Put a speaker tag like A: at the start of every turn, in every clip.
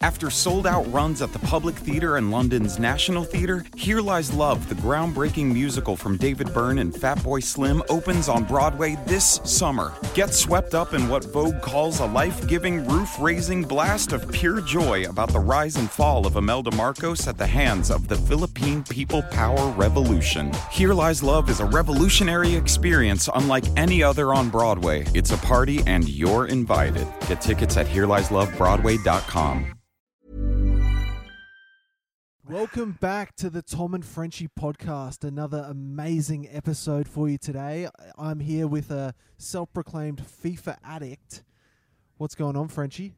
A: After sold out runs at the Public Theatre and London's National Theatre, Here Lies Love, the groundbreaking musical from David Byrne and Fatboy Slim, opens on Broadway this summer. Get swept up in what Vogue calls a life giving, roof raising blast of pure joy about the rise and fall of Imelda Marcos at the hands of the Philippine People Power Revolution. Here Lies Love is a revolutionary experience unlike any other on Broadway. It's a party, and you're invited. Get tickets at HereLiesLoveBroadway.com.
B: Welcome back to the Tom and Frenchy podcast. Another amazing episode for you today. I'm here with a self proclaimed FIFA addict. What's going on, Frenchy?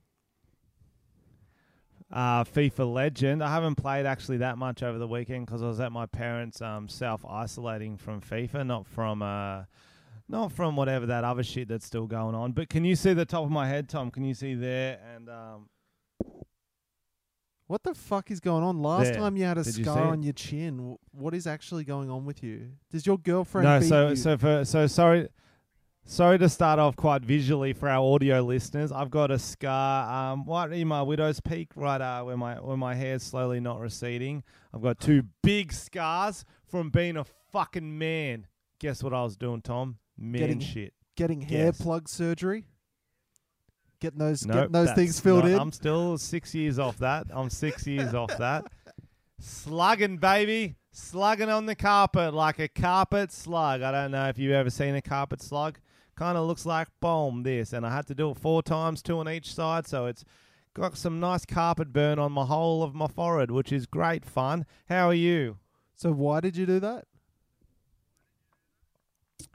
C: uh, FIFA legend. I haven't played actually that much over the weekend because I was at my parents' um, self isolating from FIFA, not from uh, not from whatever that other shit that's still going on. But can you see the top of my head, Tom? Can you see there? And um,
B: What the fuck is going on? Last
C: There.
B: time you had a
C: Did you
B: scar
C: it?
B: on your chin. Wh- What is actually going on with you? Does your girlfriend
C: no,
B: beat
C: so
B: you?
C: so for so sorry. Sorry to start off quite visually for our audio listeners. I've got a scar, um, right in my widow's peak, right uh, where my where my hair's slowly not receding. I've got two big scars from being a fucking man. Guess what I was doing, Tom? Man
B: Getting-
C: shit.
B: Getting hair
C: Yes.
B: plug surgery? Getting those,
C: Nope,
B: getting those things filled
C: not-
B: in?
C: I'm still six years off that. I'm six years off that. Slugging, baby. Slugging on the carpet like a carpet slug. I don't know if you've ever seen a carpet slug. Kind of looks like boom, this. And I had to do it four times, two on each side. So it's got some nice carpet burn on my whole of my forehead, which is great fun. How are you?
B: so why did you do that?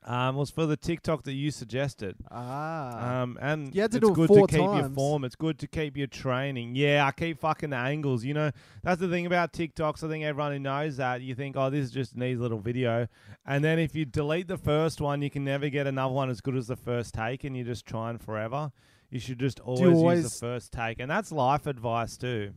C: Um, was for the TikTok that you suggested.
B: Ah.
C: Um, and
B: You had to
C: it's
B: do it
C: good
B: four
C: to keep your form. It's good to keep your training. Yeah, I keep fucking the angles. You know, that's the thing about TikToks. I think everyone who knows that you think, oh, this is just an easy little video, and then if you delete the first one, you can never get another one as good as the first take, and you're just trying forever. You should just always, use the first take, and that's life advice too.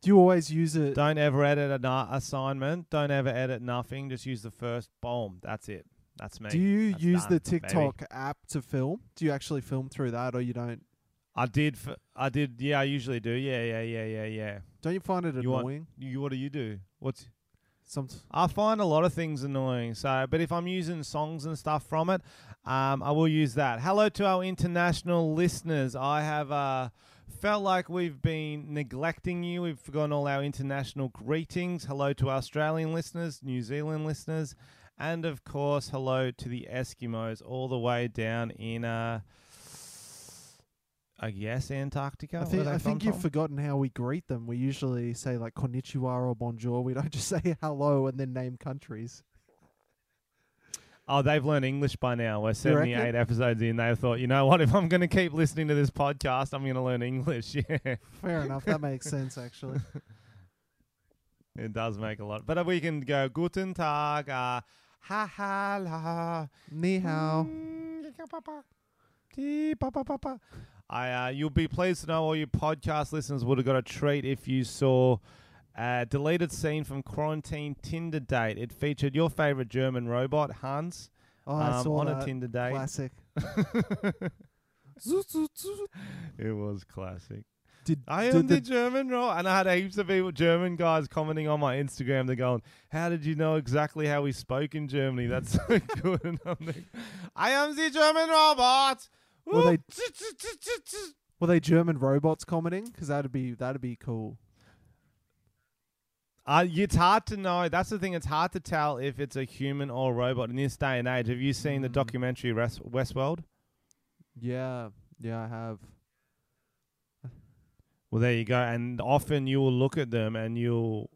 B: do you always use it?
C: Don't ever edit an assignment. Don't ever edit nothing. Just use the first. Boom. That's it. That's me.
B: Do you
C: That's
B: use
C: done,
B: the. TikTok app to film? Do you actually film through that, or you don't?
C: I did. F- I did. Yeah, I usually do. Yeah, yeah, yeah, yeah, yeah.
B: Don't you find it
C: You want-
B: annoying?
C: You, what do you do? What's
B: Some
C: I find a lot of things annoying. So, but if I'm using songs and stuff from it, um, I will use that. Hello to our international listeners. I have uh, felt like we've been neglecting you. We've forgotten all our international greetings. Hello to our Australian listeners, New Zealand listeners, and of course, hello to the Eskimos all the way down in. Uh, I guess Antarctica.
B: I think I think you've forgotten how we greet them. We usually say like konnichiwa or bonjour. We don't just say hello and then name countries.
C: Oh, they've learned English by now. We're 78 episodes in. They've thought, you know what? If I'm going to keep listening to this podcast, I'm going to learn English. Yeah,
B: Fair enough. That makes sense actually.
C: it does make a lot. But we can go Guten Tag, uh, ha ha la.
B: Ni hao.
C: pa, pa, pa, pa. I, uh, you'll be pleased to know all your podcast listeners would have got a treat if you saw a deleted scene from Quarantine Tinder Date. It featured your favorite German robot, Hans,
B: Oh, I
C: um,
B: saw
C: on
B: that.
C: a Tinder date.
B: Classic.
C: it was classic.
B: Did
C: I
B: did
C: am the,
B: the,
C: German ro and I had heaps of people, German guys, commenting on my Instagram. They're going, "How did you know exactly how we spoke in Germany? That's so good." And I'm like, "I am the German robot."
B: Were they- were they German robots commenting? Because that'd be that'd be cool.
C: Uh, it's hard to know. That's the thing. It's hard to tell if it's a human or a robot in this day and age. Have you seen the
B: Mm.
C: documentary Res- Westworld?
B: Yeah, yeah, I have.
C: Well, there you go. And often you will look at them and you'll.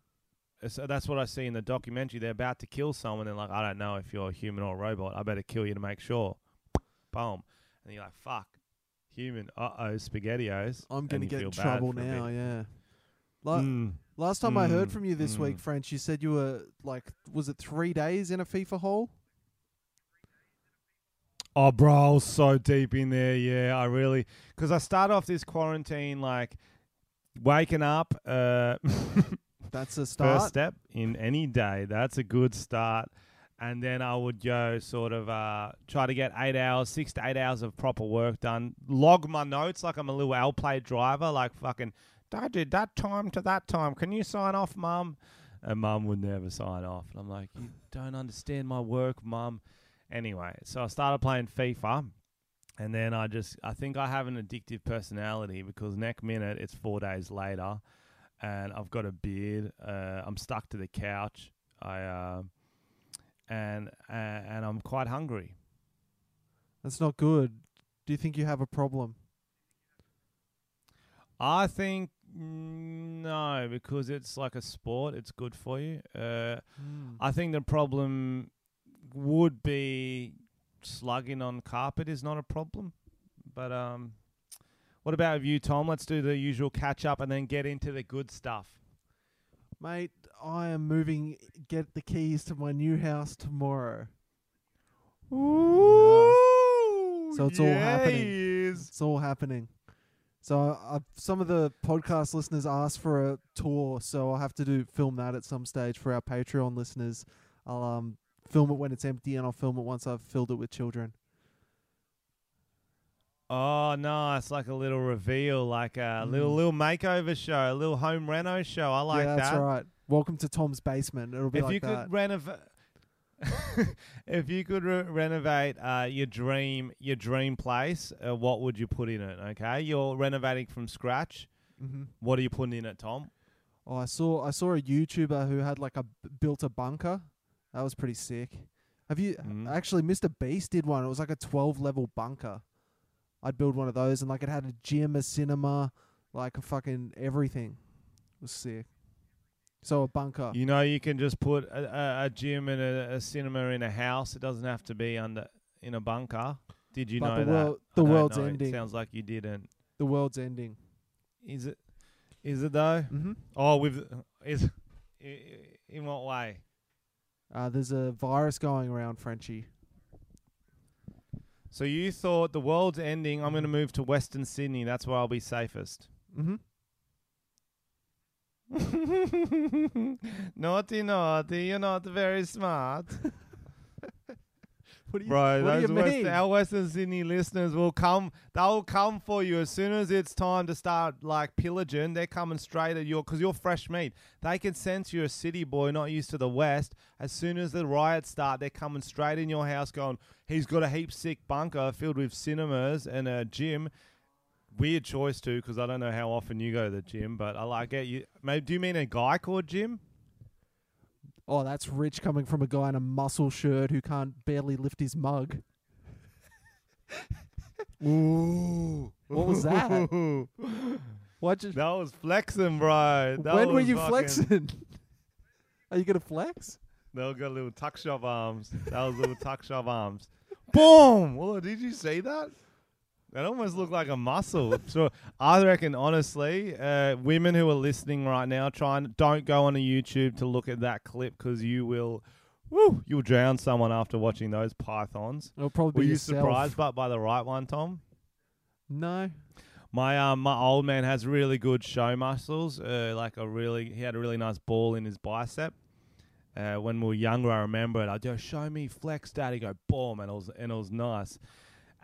C: So that's what I see in the documentary. They're about to kill someone. They're like, I don't know if you're a human or a robot. I better kill you to make sure. Boom. And you're like, fuck. Human. Uh oh, SpaghettiOs.
B: I'm gonna get in trouble now. Yeah. La-
C: Mm.
B: Last time I heard
C: Mm,
B: from you this week,
C: mm.
B: French, you said you were like, was it three days in a FIFA hole?
C: Oh, bro, I was so deep in there. Yeah, I really. Because I started off this quarantine like waking up. Uh,
B: That's a start.
C: First step in any day. That's a good start. And then I would go sort of uh, try to get eight hours, six to eight hours of proper work done. Log my notes like I'm a little L plate driver, like fucking I did that time to that time. Can you sign off, mum? And mum would never sign off. And I'm like, you don't understand my work, mum. Anyway, so I started playing FIFA. And then I just, I think I have an addictive personality because next minute it's four days later and I've got a beard. Uh, I'm stuck to the couch. I, uh, and, uh, and I'm quite hungry.
B: That's not good. Do you think you have a problem?
C: I think mm, no, because it's like a sport. It's good for you. Uh,
B: Hmm.
C: I think the problem would be slugging on carpet is not a problem. But um, what about you, Tom? Let's do the usual catch up and then get into the good stuff.
B: Mate, I am moving. Get the keys to my new house tomorrow.
C: Ooh,
B: So it's all happening. It's all happening. So I, some of the podcast listeners asked for a tour, so I'll have to do film that at some stage for our Patreon listeners. I'll um film it when it's empty, and I'll film it once I've filled it with children.
C: Oh, nice! Like a little reveal, like a little
B: Mm.
C: little makeover show, a little home reno show. I like
B: yeah, that's
C: that.
B: right. Welcome to Tom's basement. It'll be
C: if
B: like
C: you
B: that.
C: could renovate, if you could re- renovate uh, your dream your dream place, uh, what would you put in it? Okay, you're renovating from scratch.
B: hmm
C: What are you putting in it, Tom?
B: Oh, I saw I saw a YouTuber who had like a built a bunker. That was pretty sick. Have you
C: Mhm.
B: actually? Mr. Beast did one. It was like a twelve level bunker. I'd build one of those, and like it had a gym, a cinema, like a fucking everything. It was sick. So a bunker.
C: You know, you can just put a, a, a gym and a, a cinema in a house. It doesn't have to be under in a bunker. Did you
B: But
C: know
B: the
C: that?
B: world- the world's
C: know. It
B: ending.
C: sounds like you didn't.
B: The world's ending.
C: Is it? Is it though?
B: Mm-hmm.
C: Oh, with is i- in what way?
B: Uh, there's a virus going around, Frenchy.
C: So you thought the world's ending. I'm going to move to Western Sydney. That's where I'll be safest.
B: Mm-hmm.
C: naughty, naughty. You're not very smart,
B: What do you,
C: bro.
B: what do
C: those
B: you
C: West,
B: mean?
C: our Western Sydney listeners will come. They'll come for you as soon as it's time to start like pillaging. They're coming straight at you because you're fresh meat. They can sense you're a city boy, not used to the West. As soon as the riots start, they're coming straight in your house, going, "He's got a heap sick bunker filled with cinemas and a gym." Weird choice too, because I don't know how often you go to the gym, but I like it. You, maybe do you mean a guy called Jim?
B: Oh, that's rich coming from a guy in a muscle shirt who can't barely lift his mug.
C: Ooh.
B: What was that? What just?
C: that was flexing, bro. That
B: when were you
C: fucking-
B: flexing? Are you gonna flex?
C: They got little tuck shop arms. That was little tuck shop arms. Boom! Well, did you say that? That almost looked like a muscle. so I reckon, honestly, uh, women who are listening right now, try and don't go on a YouTube to look at that clip because you will, woo, you'll drown someone after watching those pythons.
B: It'll probably
C: Were
B: be
C: you
B: yourself.
C: surprised, but by the right one, Tom?
B: No.
C: My um my old man has really good show muscles. Uh, like a really he had a really nice ball in his bicep. Uh, when we were younger, I remember it. I'd go, "Show me flex, daddy." Go, boom, and it was and it was nice.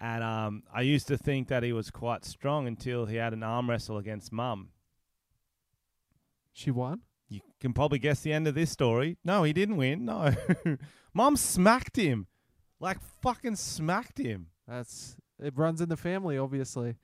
C: And um, I used to think that he was quite strong until he had an arm wrestle against mum.
B: She won.
C: You can probably guess the end of this story. No, he didn't win. No, mum smacked him, like fucking smacked him.
B: That's it. Runs in the family, obviously.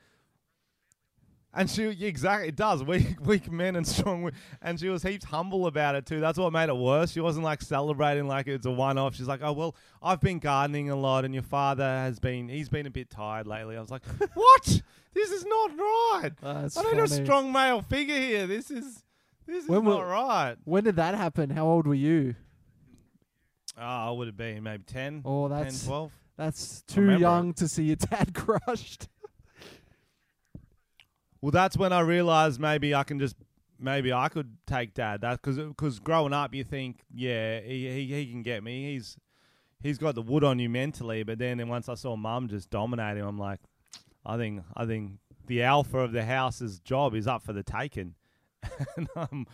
C: And she exactly it does weak weak men and strong and she was heaps humble about it too. That's what made it worse. She wasn't like celebrating like it's a one off. She's like, oh well, I've been gardening a lot, and your father has been he's been a bit tired lately. I was like, what? This is not right.
B: Oh, that's
C: I need a
B: funny.
C: strong male figure here. This is this is
B: When
C: not right.
B: When did that happen? How old were you?
C: Oh, I would have been maybe 10,
B: Oh,
C: 10,
B: that's
C: 12.
B: that's too
C: remember
B: young to see your dad crushed.
C: Well, that's when I realized maybe I can just maybe I could take dad. That because because growing up you think yeah he, he he can get me. He's he's got the wood on you mentally. But then, once I saw mum just dominate him, I'm like, I think I think the alpha of the house's job is up for the taking, and I'm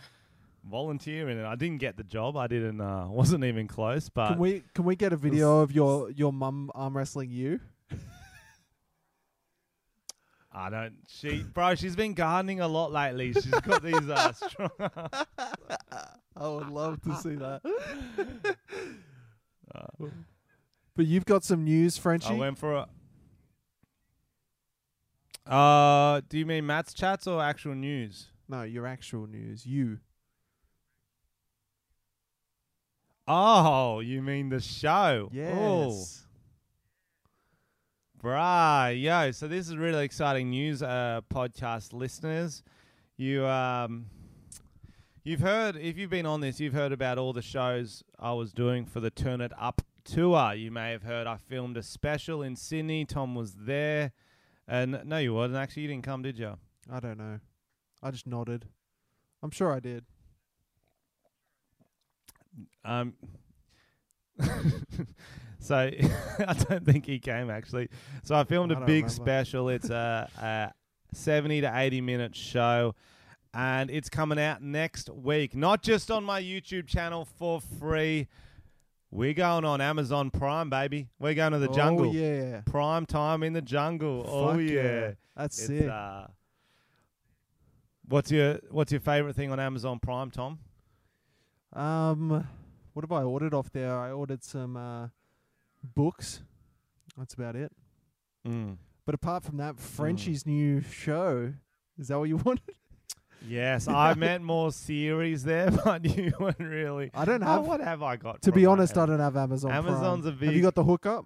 C: volunteering. And I didn't get the job. I didn't. Uh, wasn't even close. But
B: Can we can we get a video of your your mum arm wrestling you?
C: I don't. She, bro, she's been gardening a lot lately. She's got these uh, strong.
B: I would love to see that.
C: Uh,
B: But you've got some news,
C: I went for a. Uh, do you mean Matt's chats or actual news?
B: no, your actual news. You.
C: Oh, you mean the show? Oh, Bruh, yo, so this is really exciting news, uh, podcast listeners. You um, you've heard if you've been on this, you've heard about all the shows I was doing for the Turn It Up tour. You may have heard I filmed a special in Sydney. Tom was there, and no, you wasn't. Actually, you didn't come, did you?
B: I don't know. I just nodded. I'm sure I did.
C: Um, so I don't think he came actually. So I filmed
B: I
C: a big
B: remember.
C: special. It's a, a seventy to eighty minute show, and it's coming out next week. Not just on my YouTube channel for free. We're going on Amazon Prime, baby. We're going to the
B: Oh,
C: jungle.
B: yeah.
C: Prime time in the jungle. oh
B: Fuck
C: yeah.
B: That's
C: It's,
B: sick.
C: uh, what's your What's your favorite thing on Amazon Prime, Tom?
B: Um, what have I ordered off there? I ordered some uh, books. That's about it.
C: Mm.
B: But apart from that, Frenchy's new show. Is that what you wanted?
C: Yes, I meant more series there, but you weren't really.
B: I don't
C: Oh,
B: have.
C: what have I got?
B: to be honest, I don't have Amazon.
C: Amazon's
B: Prime.
C: a
B: Have you got the hookup?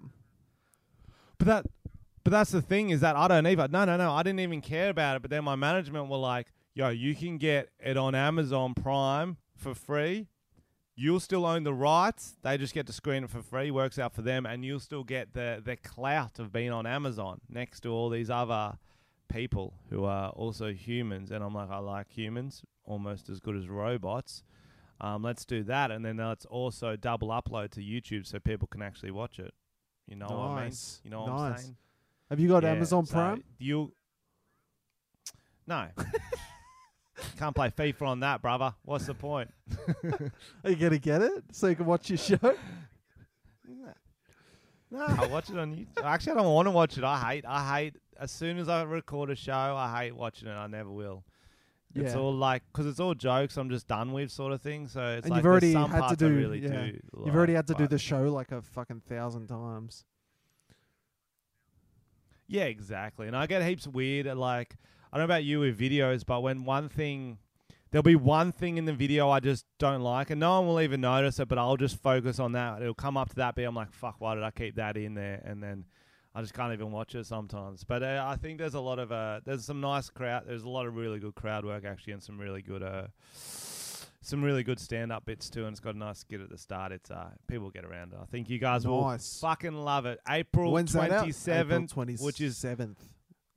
C: But that, but that's the thing is that I don't either. No, no, no. I didn't even care about it. But then my management were like, "Yo, you can get it on Amazon Prime for free. You'll still own the rights. They just get to screen it for free. Works out for them, and you'll still get the the clout of being on Amazon next to all these other people who are also humans." And I'm like, I like humans almost as good as robots. Um, let's do that, and then let's also double upload to YouTube so people can actually watch it. You know what I mean?
B: Nice.
C: You know what I'm
B: Nice.
C: saying?
B: Have you got
C: Yeah,
B: Amazon
C: so
B: Prime?
C: You no. Can't play FIFA on that, brother. What's the point?
B: Are you gonna get it so you can watch your show?
C: No, I watch it on YouTube. Actually, I don't want to watch it. I hate. I hate. As soon as I record a show, I hate watching it. I never will. It's
B: Yeah.
C: all like because it's all jokes. I'm just done with, sort of thing. So it's
B: And
C: like
B: you've already
C: some
B: had to do-
C: really
B: yeah.
C: do.
B: You've already had to do the show like a fucking thousand times.
C: Yeah, exactly. And I get heaps weird at like I don't know about you with videos, but when one thing there'll be one thing in the video I just don't like and no one will even notice it, but I'll just focus on that. It'll come up to that bit, I'm like, fuck, why did I keep that in there? And then I just can't even watch it sometimes. But uh, I think there's a lot of uh there's some nice crowd there's a lot of really good crowd work actually and some really good uh some really good stand up bits too and it's got a nice skit at the start. It's uh people get around it. I think you guys will fucking love it. April
B: When's that out?
C: twenty seventh, which is
B: 27th.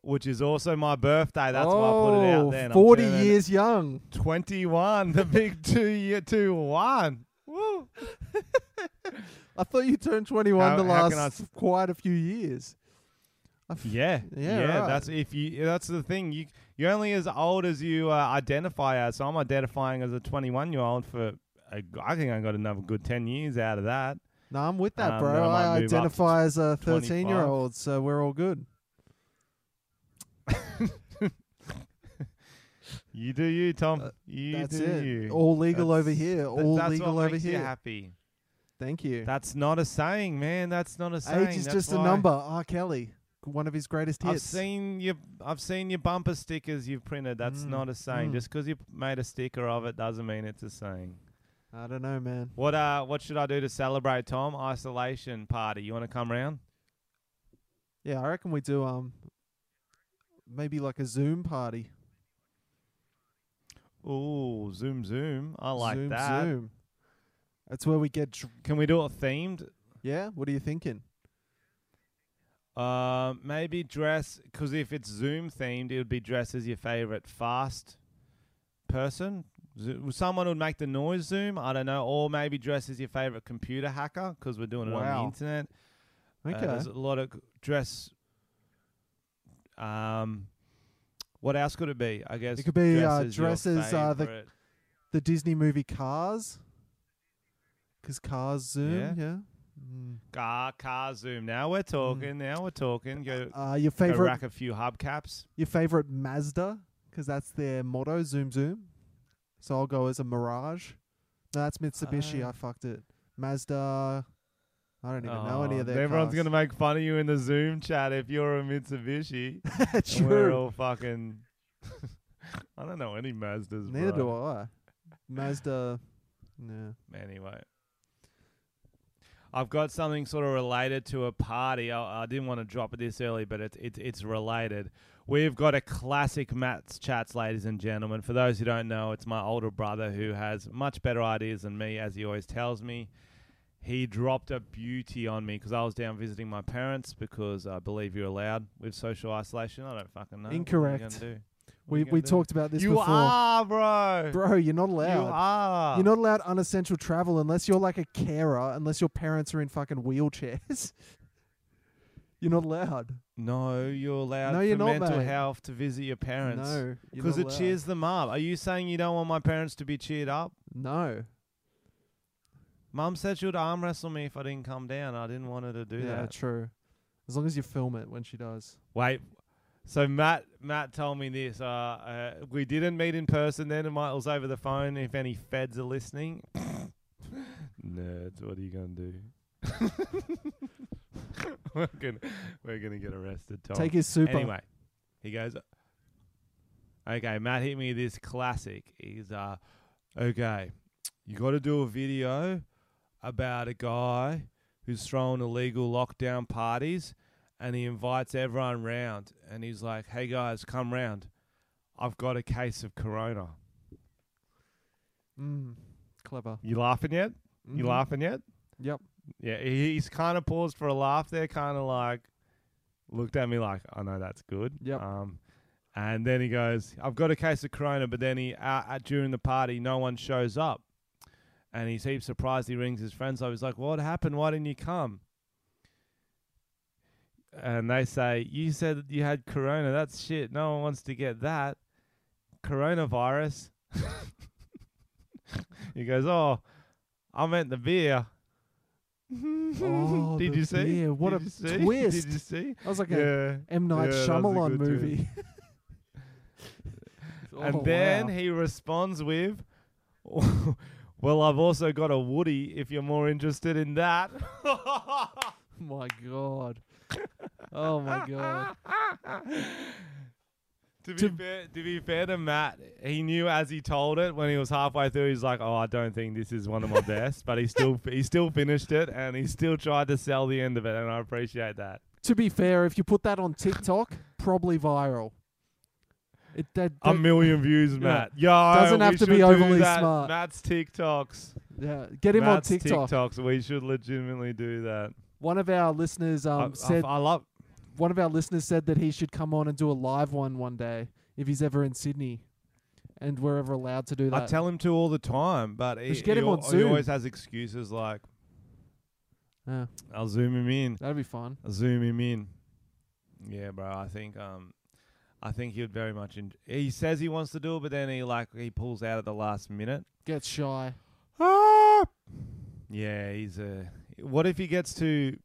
C: Which is also my birthday. That's why I
B: oh,
C: put it out then. I'm
B: 40
C: turning
B: years young.
C: 21, the big two year two one. Woo.
B: I thought you turned 21
C: How-
B: the
C: how can I
B: last quite a few years. I f-
C: Yeah,
B: Yeah,
C: yeah.
B: right.
C: That's if you. That's the thing. You you're only as old as you uh, identify as. So I'm identifying as a 21 year old for. A, I think I got another good 10 years out of that.
B: No, I'm with that,
C: Um,
B: bro.
C: I might
B: I
C: move up to
B: identify as a 13
C: 25.
B: year old, so we're all good.
C: You do you, Tom.
B: Uh,
C: you
B: That's
C: do
B: it.
C: you.
B: All legal over here. All
C: that's
B: legal over
C: makes you
B: here.
C: happy.
B: Thank you.
C: That's not a saying, man. That's not a saying.
B: Age is
C: That's
B: just a number. R. Kelly, one of his greatest hits.
C: I've seen your I've seen your bumper stickers you've printed. That's
B: Mm,
C: not a saying.
B: mm.
C: Just 'cause you made a sticker of it doesn't mean it's a saying.
B: I don't know, man.
C: What uh what should I do to celebrate Tom? Isolation party. You want to come round?
B: Yeah, I reckon we do um maybe like a Zoom party.
C: Oh, zoom zoom. I like
B: Zoom,
C: that.
B: Zoom. That's where we get. Dr-
C: Can we do it themed?
B: yeah. What are you thinking?
C: Uh, maybe dress because if it's Zoom themed, it would be dress as your favorite fast person. Zo- Someone would make the noise Zoom. I don't know, or maybe dress as your favorite computer hacker because we're doing it on the internet. Uh,
B: Okay.
C: there's a lot of dress. Um, what else could it be? I guess
B: It could be,
C: dress
B: uh,
C: as your
B: dress as, uh, the- the Disney movie Cars. Because Cars Zoom.
C: Yeah.
B: Yeah. Mm.
C: Car, car zoom. Now we're talking. Now we're talking. Go,
B: Uh, your
C: go
B: favorite,
C: rack a few hubcaps.
B: your favorite Mazda, because that's their motto. Zoom zoom. So I'll go as a Mirage. No, that's Mitsubishi.
C: Uh,
B: I fucked it. Mazda. I don't even know any of their.
C: Everyone's
B: cars.
C: gonna make fun of you in the Zoom chat if you're a Mitsubishi. And
B: True.
C: We're all fucking. I don't know any Mazdas.
B: Neither
C: bro.
B: do I. Mazda. Yeah.
C: Anyway, I've got something sort of related to a party. I, I didn't want to drop it this early, but it's it's it's related. We've got a classic Matt's chats, ladies and gentlemen. For those who don't know, it's my older brother who has much better ideas than me, as he always tells me. He dropped a beauty on me because I was down visiting my parents because I believe you're allowed with social isolation. I don't fucking know. What are you
B: Incorrect. We we
C: do?
B: talked about this
C: You
B: before.
C: are, bro.
B: Bro, you're not allowed.
C: You are.
B: You're not allowed unessential travel unless you're like a carer, unless your parents are in fucking wheelchairs. you're not allowed.
C: No, you're allowed
B: No,
C: for
B: you're not,
C: mental
B: mate.
C: health to visit your parents.
B: No.
C: Because it
B: allowed.
C: cheers them up. Are you saying you don't want my parents to be cheered up?
B: No.
C: Mum said she would arm wrestle me if I didn't come down. I didn't want her to do
B: yeah,
C: that.
B: true. As long as you film it when she does.
C: Wait. So Matt Matt told me this. Uh, uh, we didn't meet in person then. It might- it was over the phone. If any feds are listening, nerds, what are you gonna do? we're gonna we're gonna get arrested. Tom.
B: Take his super.
C: Anyway, he goes, okay, Matt hit me this classic. He's, uh, okay, you got to do a video about a guy who's throwing illegal lockdown parties and he invites everyone round and he's like, hey guys, come round. I've got a case of corona.
B: Mm, clever.
C: You laughing yet? You
B: Mhm.
C: laughing yet?
B: Yep.
C: Yeah, he's kind of paused for a laugh there, kind of like looked at me like, I know that's good.
B: Yep.
C: Um, and then he goes, I've got a case of corona, but then he uh, uh, during the party, no one shows up, and he's heaps surprised. He rings his friends up. He's like, "What happened? Why didn't you come?" And they say, "You said you had corona. That's shit. No one wants to get that coronavirus." he goes, "Oh, I meant the beer."
B: Oh,
C: Did
B: the
C: you see?
B: beer. What
C: Did
B: a
C: you see?
B: twist.
C: Did you see?
B: That was like a
C: Yeah.
B: M Night
C: Yeah, that was a
B: Shyamalan
C: good twist.
B: movie.
C: and
B: Oh,
C: then
B: wow.
C: he responds with, "Well, I've also got a Woody. If you're more interested in that."
B: my god. Oh my god.
C: to be
B: To-
C: fair, to be fair to Matt, he knew as he told it when he was halfway through. He's like, "Oh, I don't think this is one of my best," but he still he still finished it and he still tried to sell the end of it, and I appreciate that.
B: To be fair, if you put that on TikTok, probably viral. It that,
C: A million views, Matt. Yeah, Yo,
B: Doesn't have to be overly
C: that.
B: smart.
C: Matt's TikToks.
B: yeah, get him
C: Matt's
B: on TikTok.
C: TikToks. We should legitimately do that.
B: One of our listeners um
C: I, I-
B: said
C: I love.
B: one of our listeners said that he should come on and do a live one one day if he's ever in Sydney, and we're ever allowed to do that.
C: I tell him to all the time, but he,
B: get
C: he
B: on
C: he
B: Zoom.
C: always has excuses like,
B: yeah,
C: "I'll zoom him in.
B: that'd be fun.
C: I'll zoom him in." Yeah, bro. I think um, I think he would very much. En- he says he wants to do it, but then he like he pulls out at the last minute.
B: Get shy.
C: Ah! Yeah, he's a. What if he gets too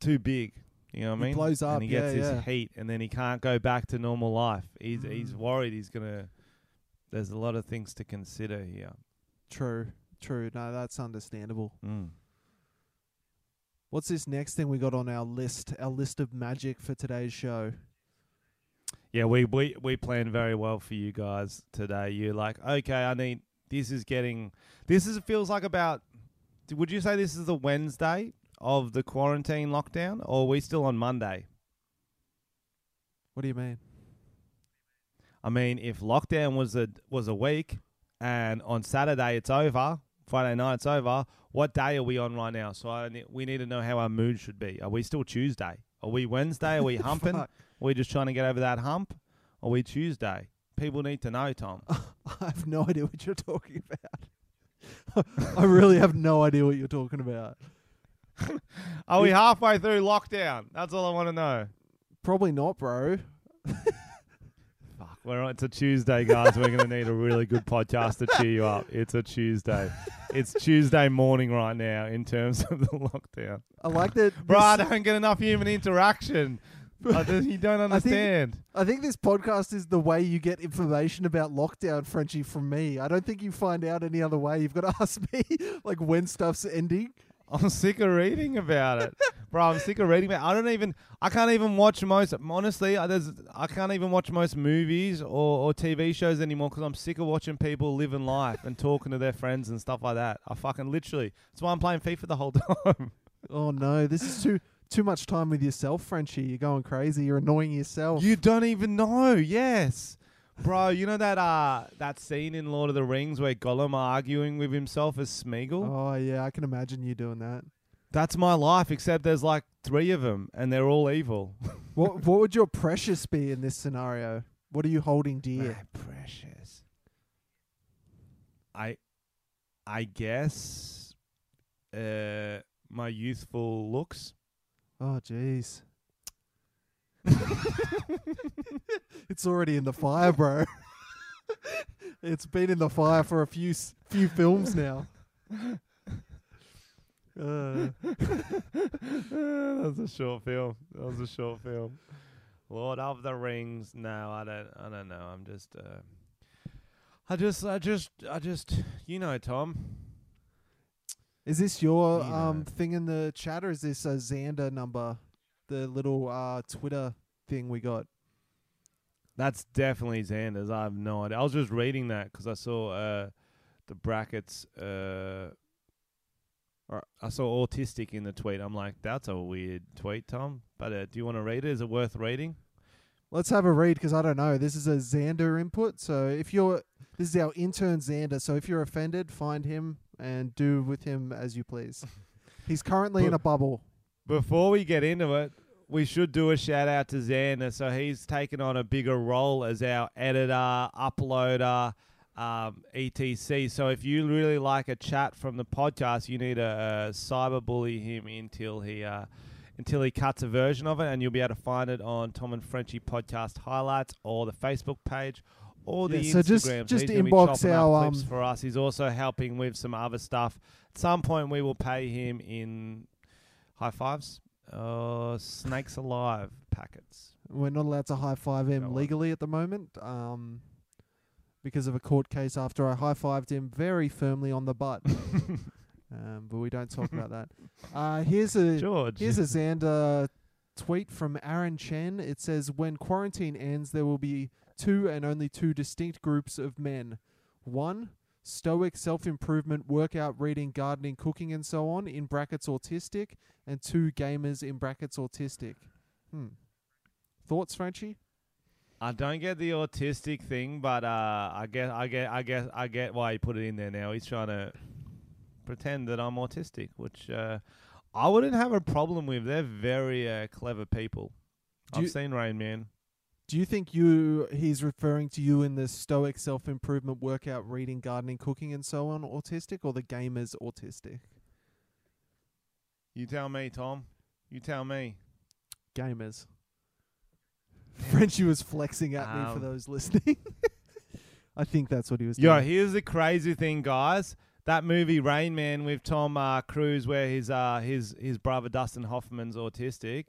C: too big? You know what I
B: He
C: mean?
B: blows up,
C: and he gets
B: yeah,
C: his
B: yeah.
C: heat, and then he can't go back to normal life. He's he's
B: Mm.
C: worried. He's gonna. There's a lot of things to consider here.
B: True, true. No, that's understandable.
C: Mm.
B: What's this next thing we got on our list? Our list of magic for today's show.
C: Yeah, we, we we planned very well for you guys today. You're like, okay, I need. This is getting. This is feels like about. Would you say this is the Wednesday of the quarantine lockdown, or are we still on Monday?
B: What do you mean?
C: I mean, if lockdown was a was a week, and on Saturday it's over, Friday night it's over. What day are we on right now? So I we need to know how our mood should be. Are we still Tuesday? Are we Wednesday? Are we humping? We just trying to get over that hump? Are we Tuesday? People need to know, Tom.
B: I have no idea what you're talking about. I really have no idea what you're talking about.
C: Are we halfway through lockdown? That's all I want to know.
B: Probably not, bro.
C: Fuck we're on, it's a Tuesday, guys. We're gonna need a really good podcast to cheer you up. It's a Tuesday. It's Tuesday morning right now in terms of the lockdown.
B: I like that.
C: Bro, I don't get enough human interaction. I you don't understand.
B: I think this podcast is the way you get information about lockdown, Frenchy, from me. I don't think you find out any other way. You've got to ask me, like, when stuff's ending.
C: I'm sick of reading about it, bro. I'm sick of reading about. I don't even. I can't even watch most. Honestly, I- there's. I can't even watch most movies or, or TV shows anymore because I'm sick of watching people living life and talking to their friends and stuff like that. I fucking literally. That's why I'm playing FIFA the whole time.
B: Oh, no. This is too too much time with yourself, Frenchy. You're going crazy. You're annoying yourself.
C: you don't even know. Yes. Bro, you know that uh that scene in Lord of the Rings where Gollum arguing with himself as Smeagol?
B: Oh, yeah. I can imagine you doing that.
C: That's my life, except there's like three of them and they're all evil.
B: what What would your precious be in this scenario? What are you holding dear?
C: My precious. I I guess uh my youthful looks.
B: Oh, jeez. it's already in the fire, bro. it's been in the fire for a few s- few films now. Uh,
C: that was a short film. That was a short film. Lord of the Rings. No, I don't I don't know. I'm just uh I just I just I just you know, Tom.
B: Is this your
C: You know.
B: um thing in the chat, or is this a Xander number? The little uh Twitter thing we got.
C: That's definitely Xander's. I have no idea. I was just reading that 'cause I saw uh, the brackets. Uh, or I saw autistic in the tweet. I'm like, that's a weird tweet, Tom. But uh, do you want to read it? Is it worth reading?
B: Let's have a read because I don't know. This is a Xander input. So if you're, this is our intern Xander. So if you're offended, find him and do with him as you please. He's currently in a bubble.
C: Before we get into it, we should do a shout out to Xander. So he's taken on a bigger role as our editor, uploader, um, etc. So if you really like a chat from the podcast, you need to uh, cyberbully him until he uh, until he cuts a version of it, and you'll be able to find it on Tom and Frenchy podcast highlights or the Facebook page. Or the
B: Yeah, so just- just
C: he's
B: inbox our,
C: clips
B: um,
C: for us. He's also helping with some other stuff. At some point, we will pay him in high fives or snakes alive packets.
B: We're not allowed to high five him legally at the moment, um, because of a court case. After I high fived him very firmly on the butt, um, but we don't talk about that. Uh, here's a
C: George.
B: here's a Xander tweet from Aaron Chen. It says, "When quarantine ends, there will be two and only two distinct groups of men. One." Stoic self improvement, workout, reading, gardening, cooking, and so on, in brackets autistic, and two gamers in brackets autistic. Hmm. Thoughts, Frenchy?
C: I don't get the autistic thing, but uh, I get, I get, I get, I get why he put it in there. Now he's trying to pretend that I'm autistic, which uh, I wouldn't have a problem with. They're very uh, clever people.
B: Do
C: I've
B: you-
C: seen Rain Man.
B: Do you think you he's referring to you in the stoic self improvement, workout, reading, gardening, cooking, and so on autistic, or the gamers autistic?
C: You tell me, Tom. You tell me.
B: Gamers. Frenchy was flexing at me for
C: Um,
B: those listening. I think that's what he was
C: Yo,
B: doing.
C: here's the crazy thing, guys. That movie Rain Man with Tom uh, Cruise, where his uh, his his brother Dustin Hoffman's autistic.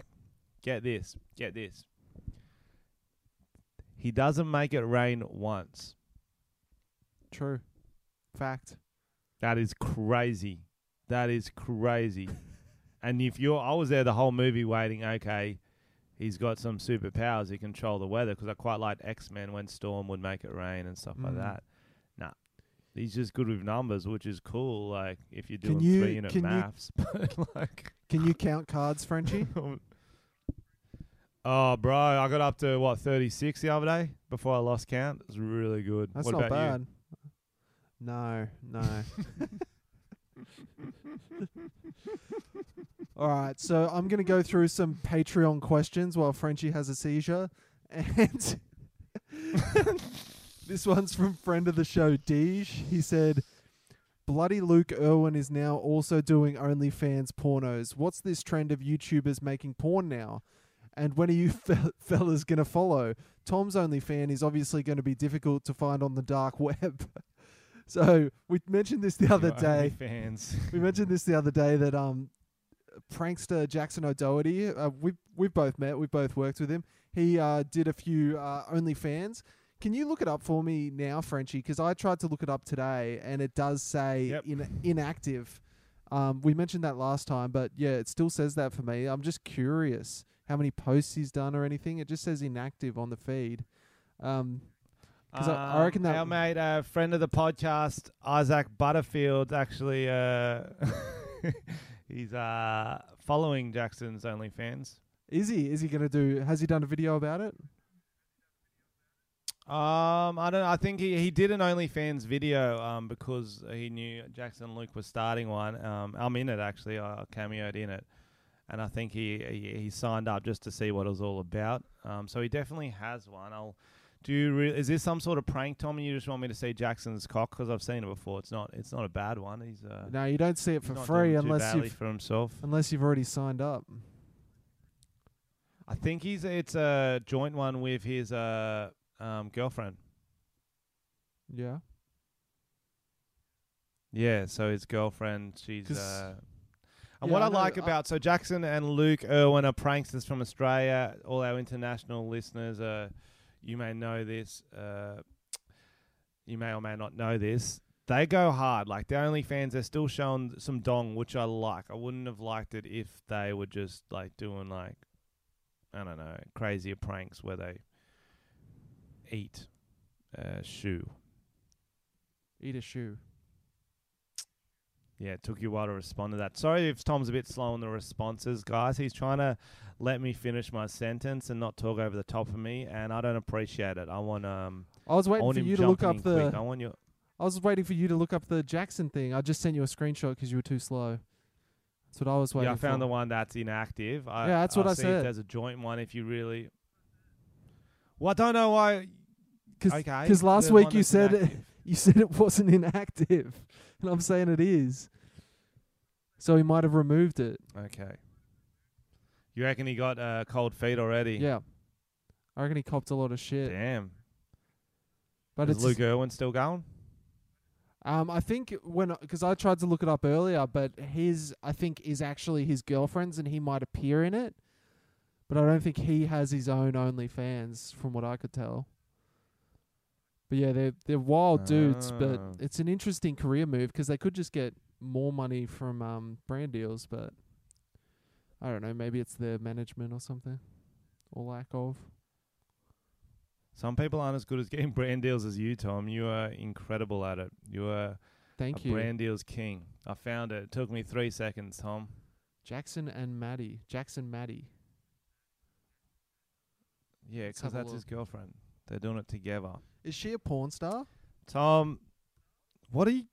C: Get this, get this. He doesn't make it rain once.
B: True. Fact.
C: That is crazy. That is crazy. and if you're, I was there the whole movie waiting. Okay, he's got some superpowers. He control the weather because I quite liked X Men when Storm would make it rain and stuff like
B: Mm.
C: that. Nah, he's just good with numbers, which is cool. Like if you're
B: Can
C: doing
B: you-
C: three unit
B: can you-
C: maths, but like,
B: Can you count cards, Frenchy?
C: oh, bro, I got up to what 36 the other day before I lost count. It was really good.
B: That's
C: what
B: not
C: about you?
B: bad. No, no. All right, so I'm going to go through some Patreon questions while Frenchy has a seizure. And this one's from friend of the show, Deej. He said, Bloody Luke Erwin is now also doing OnlyFans pornos. What's this trend of YouTubers making porn now? And when are you fe- fellas going to follow? Tom's only fan is obviously going to be difficult to find on the dark web. so we mentioned this the other
C: Your
B: day.
C: fans.
B: We mentioned this the other day that um, prankster Jackson O'Doherty, uh, we we've both met, we've both worked with him. He uh, did a few uh, OnlyFans. Can you look it up for me now, Frenchy? Because I tried to look it up today, and it does say
C: Yep.
B: in, inactive. Um, we mentioned that last time, but yeah, it still says that for me. I'm just curious how many posts he's done or anything. It just says inactive on the feed. Um, 'Cause I- I reckon that-
C: our mate, uh, friend of the podcast, Isaac Butterfield, actually, uh, he's uh, following Jackson's OnlyFans.
B: is he? Is he going to do? Has he done a video about it?
C: Um, I don't. I think he, he did an OnlyFans video um because he knew Jackson Luke was starting one. Um, I'm in it actually. I cameoed in it, and I think he, he he signed up just to see what it was all about. Um, so he definitely has one. I'll. Do you re- is this some sort of prank, Tom? And you just want me to see Jackson's cock because I've seen it before. It's not. It's not a bad one. He's uh,
B: No, you don't see it for free unless you've
C: for himself.
B: unless you've already signed up.
C: I think he's it's a joint one with his uh um girlfriend.
B: Yeah.
C: Yeah, so his girlfriend, she's. uh and
B: Yeah,
C: what
B: I
C: I,
B: know,
C: like
B: I-
C: about so Jackson and Luke Erwin are pranksters from Australia. All our international listeners, uh, you may know this. Uh, you may or may not know this. They go hard. Like the OnlyFans, they're still showing some dong, which I like. I wouldn't have liked it if they were just like doing like I don't know crazier pranks where they eat a shoe.
B: Eat a shoe.
C: Yeah, it took you a while to respond to that. Sorry if Tom's a bit slow on the responses, guys. He's trying to let me finish my sentence and not talk over the top of me, and I don't appreciate it. I want um,
B: I was waiting
C: want
B: for you to look up
C: in quick.
B: the.
C: I want you.
B: I was waiting for you to look up the Jackson thing. I just sent you a screenshot because you were too slow. That's what I was waiting
C: Yeah, I found
B: for.
C: the one that's inactive. I,
B: Yeah, that's what
C: I'll
B: I
C: see
B: said.
C: If there's a joint one, if you really. Well, I don't know why.
B: Cause,
C: okay.
B: 'cause last
C: the
B: week you said. You said it wasn't inactive, and I'm saying it is. So he might have removed it.
C: Okay. You reckon he got uh, cold feet already?
B: Yeah. I reckon he copped a lot of shit.
C: Damn.
B: But
C: Is
B: it's
C: Luke Erwin still going?
B: Um, I think when because I tried to look it up earlier, but his I think is actually his girlfriend's, and he might appear in it. But I don't think he has his own OnlyFans, from what I could tell. But yeah, they're they're wild dudes, but
C: Ah.
B: it's an interesting career move because they could just get more money from um brand deals, but I don't know, maybe it's their management or something, or lack of.
C: Some people aren't as good as getting brand deals as you, Tom. You are incredible at it. You are
B: Thank
C: a
B: you,
C: brand deals king. I found it. It took me three seconds, Tom.
B: Jackson and Maddie, Jackson Maddie.
C: Yeah, 'cause
B: have a
C: that's his girlfriend. They're doing it together.
B: Is she a porn star?
C: Tom, what are you?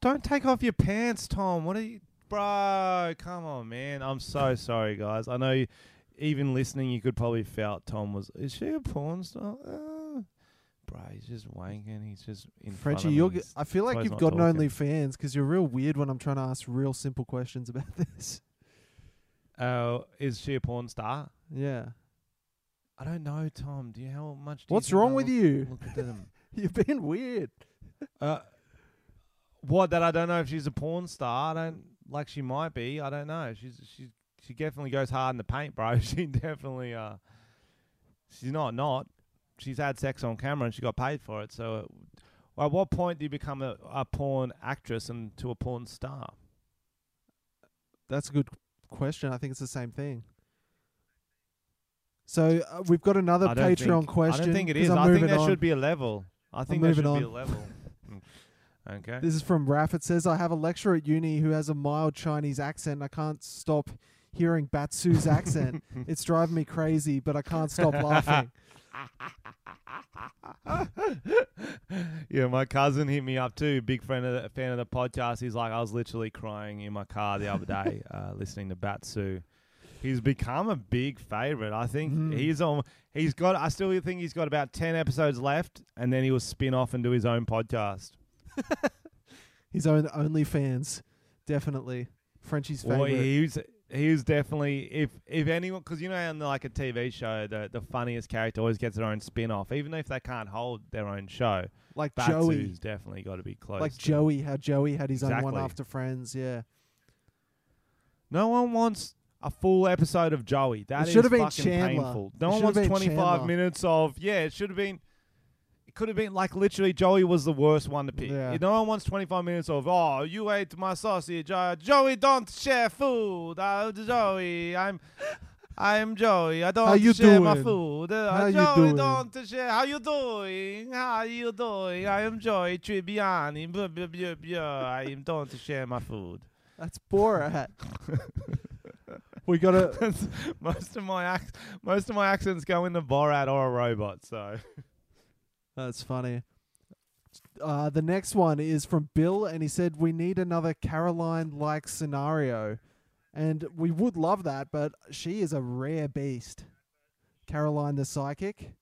C: Don't take off your pants, Tom. What are you, bro? Come on, man. I'm so sorry, guys. I know. You, even listening, you could probably felt Tom was. Is she a porn star? Uh, bro, he's just wanking. He's just in front
B: Frenchy,
C: of
B: you're. G- I feel like you've got an. OnlyFans because you're real weird when I'm trying to ask real simple questions about this.
C: Oh, is she a porn star?
B: Yeah.
C: I don't know, Tom. Do you how much? Do
B: What's
C: you
B: wrong with
C: look,
B: you?
C: Look at them.
B: You're being weird.
C: Uh, what that I don't know if she's a porn star. I don't like she might be. I don't know. She's she she definitely goes hard in the paint, bro. She definitely uh she's not not. She's had sex on camera and she got paid for it. So uh, at what point do you become a, a porn actress and to a porn star?
B: That's a good question. I think it's the same thing. So uh, we've got another
C: I don't
B: Patreon
C: think,
B: question.
C: I don't think it is.
B: I'm
C: I think there
B: on.
C: should be a level. I think there
B: moving
C: should be
B: on.
C: a level. Okay.
B: This is from Raf. It says, I have a lecturer at uni who has a mild Chinese accent I can't stop hearing Batsu's accent. It's driving me crazy, but I can't stop laughing.
C: yeah, my cousin hit me up too. Big friend of the, fan of the podcast. He's like, I was literally crying in my car the other day uh, listening to Batsu. He's become a big favorite. I think
B: Mhm.
C: he's on. He's got. I still think he's got about ten episodes left, and then he will spin off and do his own podcast.
B: His own OnlyFans. Definitely. Frenchy's
C: Or
B: favorite.
C: he's he was definitely if if anyone because you know on like a TV show the the funniest character always gets their own spin off even if they can't hold their own show.
B: Like Joey,
C: Batsu's definitely got to be close.
B: like Joey, how Joey had his own one
C: Exactly.
B: after Friends. Yeah,
C: No one wants a full episode of Joey. That
B: It
C: is
B: should have been
C: fucking
B: Chandler.
C: painful.
B: It
C: No one
B: should have
C: wants
B: been
C: 25
B: Chandler.
C: minutes of yeah. It should have been. It could have been like literally Joey was the worst one to pick.
B: Yeah.
C: No one wants 25 minutes of oh you ate my sausage. Uh, Joey don't share food. Uh, Joey I'm. I'm Joey. I don't
B: you
C: share my
B: doing?
C: food. Uh,
B: How you
C: Joey
B: doing?
C: don't share. How you doing? How you doing? I am Joey Tribbiani. Blah, blah, blah, blah. I am don't share my food.
B: that's Borat. we got to.
C: most of my ac- most of my accents go into Borat or a robot. So
B: That's funny. Uh, the next one is from Bill, and he said we need another Caroline-like scenario, and we would love that, but she is a rare beast. Caroline the psychic.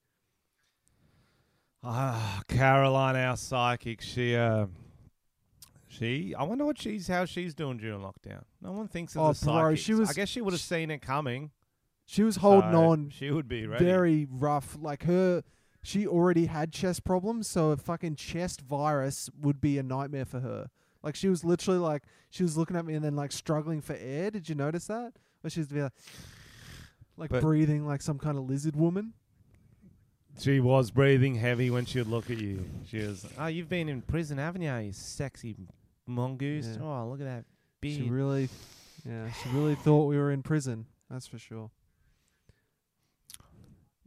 C: ah, Caroline, our psychic, she uh, she. I wonder what she's how she's doing during lockdown. No one thinks of
B: Oh,
C: the
B: bro,
C: psychics.
B: she was-
C: I guess she would have seen it coming.
B: She was holding
C: so
B: on
C: She would be ready.
B: very rough. Like her, she already had chest problems, so a fucking chest virus would be a nightmare for her. Like she was literally like she was looking at me and then like struggling for air. Did you notice that? Where she's be like, like
C: But-
B: breathing like some kind of lizard woman.
C: She was breathing heavy when she would look at you. She was, oh, you've been in prison, haven't you? You sexy mongoose.
B: Yeah.
C: Oh, look at that beard.
B: She really, yeah, she really thought we were in prison. That's for sure.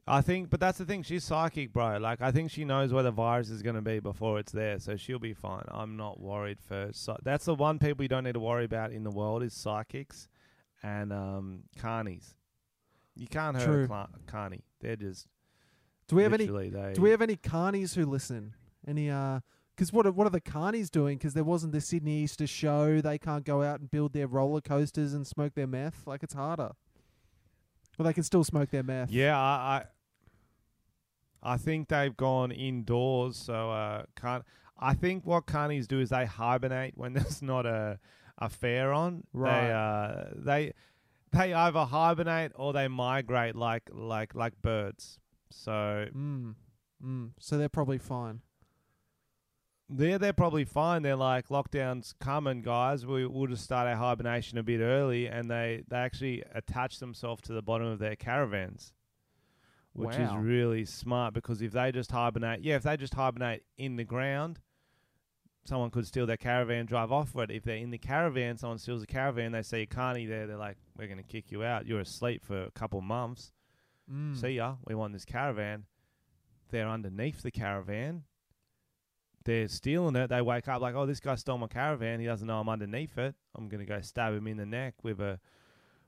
C: I think, but that's the thing. She's psychic, bro. Like, I think she knows where the virus is going to be before it's there, so she'll be fine. I'm not worried for. So that's the one people you don't need to worry about in the world is psychics and um, carnies. You can't hurt
B: True.
C: a cla- carny. They're just.
B: Do we have any?
C: They,
B: Do we have any carnies who listen? Any uh? Because what are, what are the carnies doing? Because there wasn't the Sydney Easter show. They can't go out and build their roller coasters and smoke their meth. Like it's harder. Well, they can still smoke their meth.
C: Yeah, I, I, I think they've gone indoors, so uh, can't. I think what carnies do is they hibernate when there's not a a fair on.
B: Right.
C: They uh they they either hibernate or they migrate like like like birds. So
B: Mm. Mm. So they're probably fine.
C: They're they're probably fine. They're like lockdowns coming, guys. We we'll just start our hibernation a bit early, and they they actually attach themselves to the bottom of their caravans, which is really smart because if they just hibernate, yeah, if they just hibernate in the ground, someone could steal their caravan, drive off with it. If they're in the caravan, someone steals the caravan, they see a carny there, they're like, "We're gonna kick you out. You're asleep for a couple months.
B: Mm.
C: See ya. We want this caravan." They're underneath the caravan they're stealing it, they wake up like, oh, this guy stole my caravan. He doesn't know I'm underneath it. I'm gonna go stab him in the neck with a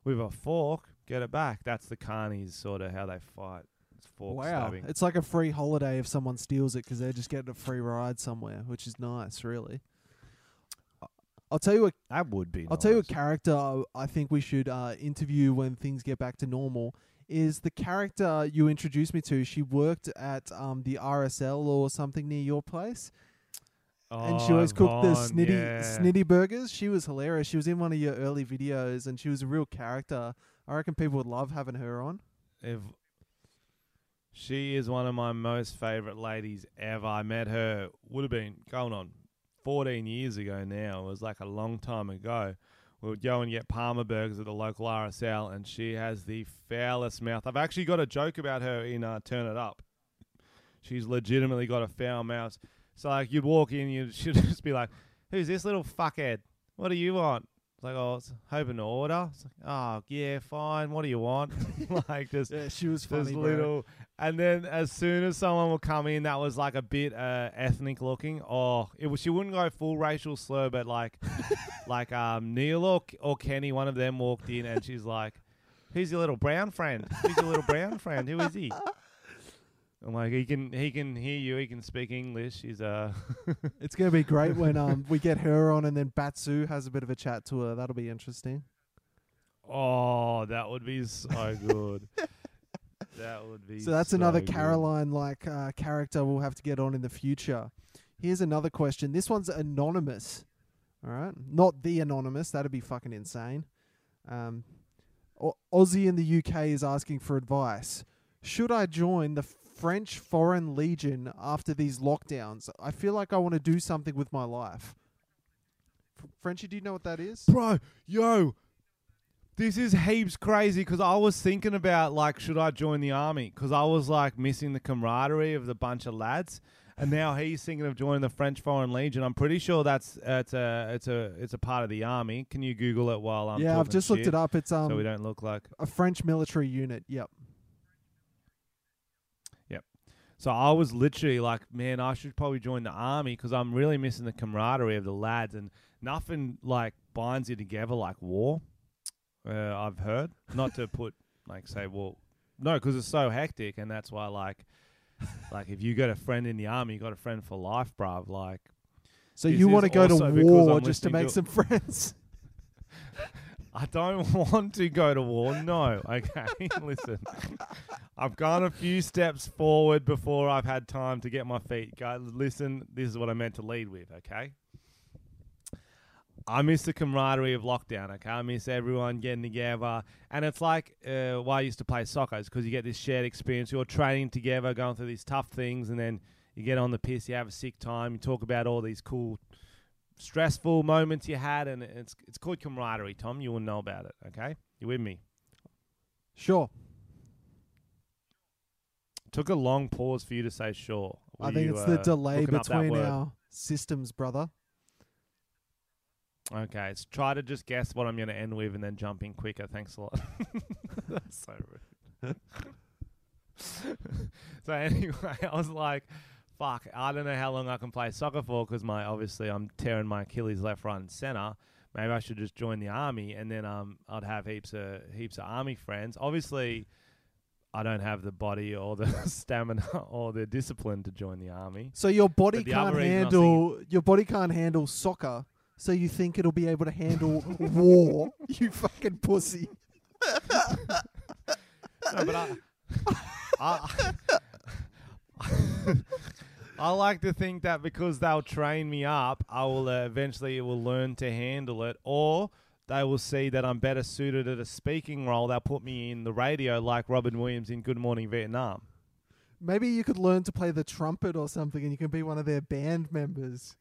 C: with a fork. Get it back. That's the carnies sort of how they fight. It's fork
B: wow,
C: stabbing.
B: it's like a free holiday if someone steals it because they're just getting a free ride somewhere, which is nice, really. I'll tell you what
C: that would be.
B: I'll tell you a character I- I think we should uh, interview when things get back to normal. Is the character you introduced me to? She worked at um, the RSL or something near your place, and she
C: Oh,
B: always cooked the snitty
C: yeah.
B: snitty burgers. She was hilarious. She was in one of your early videos, and she was a real character. I reckon people would love having her on.
C: If she is one of my most favorite ladies ever. I met her would have been going on 14 years ago now. It was like a long time ago. We would go and get Parma burgers at the local RSL, and she has the foulest mouth. I've actually got a joke about her in uh, Turn It Up. She's legitimately got a foul mouth. So like you'd walk in, you'd she'd just be like, "Who's this little fuckhead? What do you want?" It's like, "Oh, it's hoping to order." It's like, "Oh, yeah, fine. What do you want?" like just
B: Yeah, she was funny.
C: little, and then as soon as someone would come in that was like a bit uh, ethnic looking, oh, it was she wouldn't go full racial slur, but like, like um Neil or, or Kenny, one of them walked in, and she's like, "Who's your little brown friend? Who's your little brown friend? Who is he?" I'm like, he can he can hear you, he can speak English. He's uh,
B: It's gonna be great when um we get her on, and then Batsu has a bit of a chat to her. That'll be interesting.
C: oh, that would be so good. that would be.
B: So that's another. Caroline like uh, character we'll have to get on in the future. Here's another question. This one's anonymous. All right, not the anonymous. That'd be fucking insane. Um, O- Aussie in the UK is asking for advice. Should I join the French Foreign Legion after these lockdowns? I feel like I want to do something with my life. F- Frenchie, do you know what that is?
C: Bro, yo, this is heaps crazy because I was thinking about like, should I join the army? Because I was like missing the camaraderie of the bunch of lads, and now he's thinking of joining the French Foreign Legion. I'm pretty sure that's it's a it's a it's a part of the army. Can you Google it while I'm
B: yeah, I've just looked it up. It's um,
C: so we
B: um
C: don't look like.
B: a French military unit. Yep.
C: So I was literally like, man, I should probably join the army because I'm really missing the camaraderie of the lads, and nothing like binds you together like war. Uh, I've heard. Not to put like say, well, no, because it's so hectic, and that's why like, like if you got a friend in the army, you got a friend for life, bruv. Like,
B: So you want to go to war just to make some friends?
C: I don't want to go to war. No, okay. Listen, I've gone a few steps forward before I've had time to get my feet. Go, listen, this is what I meant to lead with. Okay. I miss the camaraderie of lockdown. Okay, I miss everyone getting together, and it's like uh, why I used to play soccer is because you get this shared experience. You're training together, going through these tough things, and then you get on the piss. You have a sick time. You talk about all these cool stressful moments you had, and it's it's called camaraderie. Tom, you will know about it. Okay, you with me?
B: Sure.
C: Took a long pause for you to say sure.
B: I think
C: you,
B: it's the
C: uh,
B: delay
C: looking up that
B: between
C: word?
B: our systems, brother.
C: Okay, so try to just guess what I'm going to end with, and then jump in quicker. Thanks a lot. That's so rude. so anyway, I was like, "Fuck, I don't know how long I can play soccer for because my obviously I'm tearing my Achilles left, right, and center. Maybe I should just join the army, and then um I'd have heaps of heaps of army friends. Obviously, I don't have the body or the stamina or the discipline to join the army.
B: So your body can't handle your body can't handle soccer. So you think it'll be able to handle war? You fucking pussy.
C: No, but I, I, I like to think that because they'll train me up, I will uh, eventually will learn to handle it, or they will see that I'm better suited at a speaking role. They'll put me in the radio like Robin Williams in Good Morning Vietnam.
B: Maybe you could learn to play the trumpet or something, and you can be one of their band members.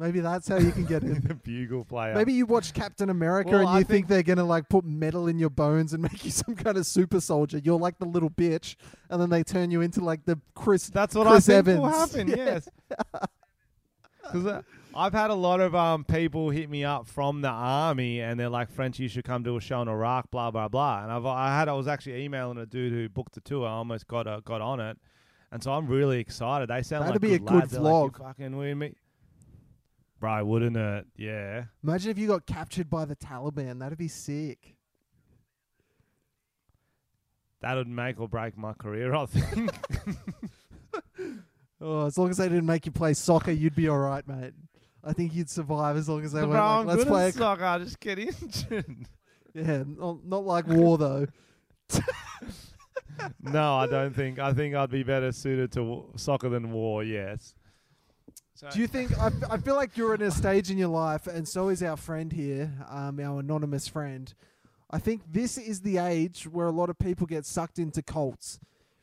B: Maybe that's how you can get in.
C: the bugle player.
B: Maybe you watch Captain America
C: Well,
B: and you think,
C: think-
B: they're gonna like put metal in your bones and make you some kind of super soldier. You're like the little bitch, and then they turn you into like the Chris.
C: That's what
B: Chris
C: I think will
B: Evans.
C: happen. Yes, because uh, I've had a lot of um people hit me up from the army, and they're like, "French, you should come do a show in Iraq." Blah blah blah. And I've I had I was actually emailing a dude who booked the tour. I almost got uh, got on it, and so I'm really excited. They sound
B: That'd
C: like
B: be a
C: good
B: good
C: lads. They're like,
B: vlog.
C: "You fucking with me, bro? Wouldn't it? Yeah.
B: Imagine if you got captured by the Taliban. That'd be sick.
C: That would make or break my career. I think.
B: Oh, as long as they didn't make you play soccer, you'd be all right, mate. I think you'd survive as long as they
C: bro,
B: went like,
C: I'm
B: let's
C: good
B: play.
C: at
B: A,
C: soccer. I just get injured.
B: yeah, not, not like war though.
C: no, I don't think. I think I'd be better suited to w- soccer than war. Yes. So
B: Do you think? I feel like you're in a stage in your life, and so is our friend here, um, our anonymous friend. I think this is the age where a lot of people get sucked into cults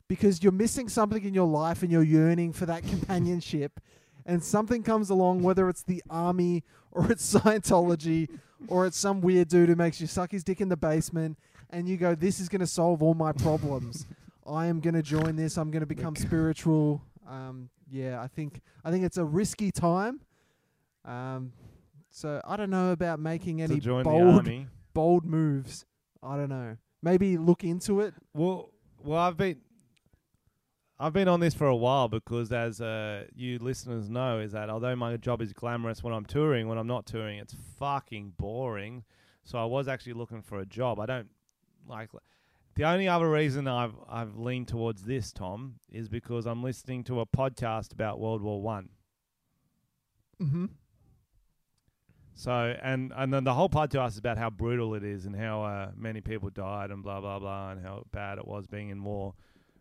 B: because you're missing something in your life and you're yearning for that companionship, and something comes along, whether it's the army or it's Scientology or it's some weird dude who makes you suck his dick in the basement, and you go, "This is going to solve all my problems." I am going to join this. I'm going to become spiritual. Um, yeah, I think I think it's a risky time. Um, so I don't know about making any bold bold moves. I don't know. Maybe look into it.
C: Well, well, I've been, I've been on this for a while because, as uh, you listeners know, is that although my job is glamorous when I'm touring, when I'm not touring, it's fucking boring. So I was actually looking for a job. I don't like. The only other reason I've I've leaned towards this, Tom, is because I'm listening to a podcast about World War One.
B: Mm-hmm.
C: So and and then the whole podcast is about how brutal it is and how uh, many people died and blah blah blah and how bad it was being in war.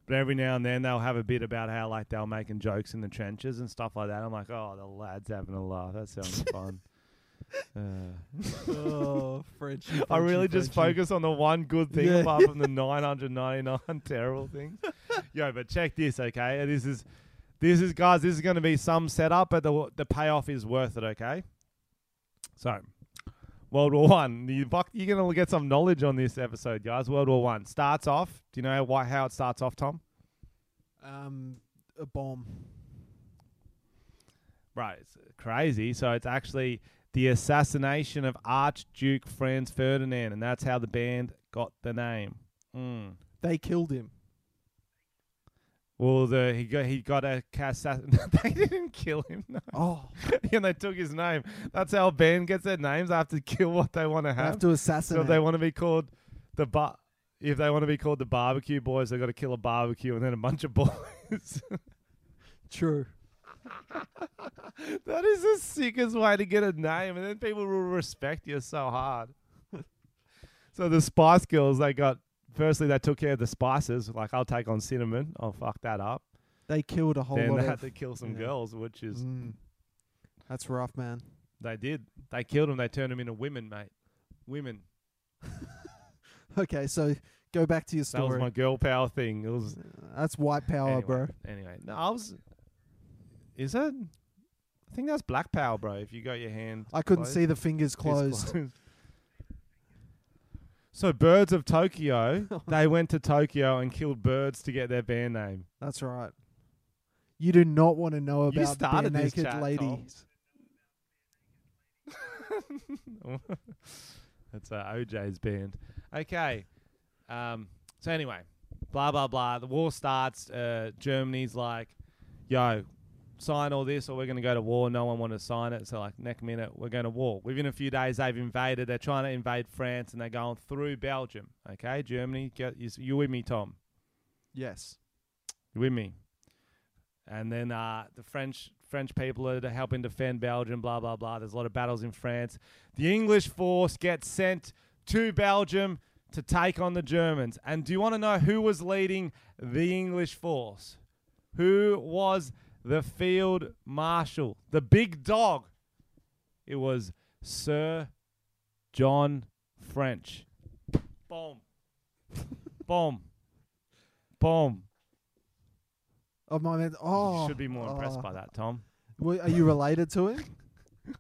C: But every now and then they'll have a bit about how like they were making jokes in the trenches and stuff like that. I'm like, oh, the lads having a laugh. That sounds fun. Uh,
B: oh, Frenchie.
C: I really just
B: Frenchie.
C: focus on the one good thing
B: Yeah.
C: apart from the 999 terrible things. Yo, but check this, okay? This is, this is, guys, this is going to be some setup, but the the payoff is worth it, okay? So, World War One. You, fuck- you're going to get some knowledge on this episode, guys. World War One starts off. Do you know why, how it starts off, Tom?
B: Um, a bomb.
C: Right, it's crazy. So it's actually the assassination of Archduke Franz Ferdinand, and that's how the band got the name. Mm.
B: They killed him.
C: Well, the he got he got a assassin. they didn't kill him, no.
B: Oh,
C: and they took his name. That's how a band gets their names. They have to kill what they want to
B: they
C: have.
B: have to
C: so
B: assassinate.
C: if they want to be called the bar, if they want to be called the barbecue boys, they got to kill a barbecue and then a bunch of boys.
B: True.
C: that is the sickest way to get a name, and then people will respect you so hard. so the Spice Girls, they got firstly they took care of the spices. Like I'll take on cinnamon. I'll fuck that up.
B: They killed a whole
C: then
B: lot
C: they
B: of.
C: had to kill some
B: yeah.
C: girls, which is
B: Mm. That's rough, man.
C: they did. They killed them. They turned them into women, mate. Women.
B: Okay, so go back to your story.
C: That was my girl power thing. It was
B: That's white power,
C: anyway,
B: bro.
C: Anyway, no, I was. Is it? I think that's black power, bro. If you got your hand,
B: I couldn't
C: closed.
B: see the fingers
C: It's
B: closed.
C: So, Birds of Tokyo, they went to Tokyo and killed birds to get their band name.
B: That's right. You do not want to know about the bare
C: started
B: naked
C: chat,
B: ladies.
C: That's uh, OJ's band. Okay. Um, so, anyway, blah, blah, blah. The war starts. Uh, Germany's like, yo, sign all this or we're going to go to war. No one wanted to sign it. So, like, next minute, we're going to war. Within a few days, they've invaded. They're trying to invade France and they're going through Belgium. Okay, Germany, get, you, you with me, Tom?
B: Yes.
C: You with me? And then uh, the French French people are helping defend Belgium. Blah blah blah. There's a lot of battles in France. The English force gets sent to Belgium to take on the Germans. And do you want to know who was leading the English force? Who was the field marshal, the big dog? It was Sir John French. Boom. Boom. Boom.
B: Oh my man. Oh,
C: you should be more impressed
B: oh.
C: by that, Tom.
B: Were- Are you related to him?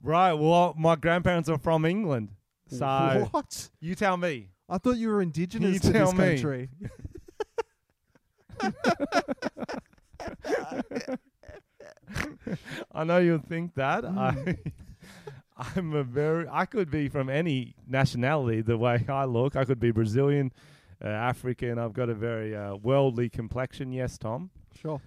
C: Right. Well, my grandparents are from England, so
B: what?
C: you tell me.
B: I thought you were indigenous
C: You
B: to
C: tell
B: this
C: me.
B: country.
C: I know you'll think that.
B: Mm.
C: I, I'm a very. I could be from any nationality. The way I look, I could be Brazilian, uh, African. I've got a very uh, worldly complexion. Yes, Tom.
B: Sure.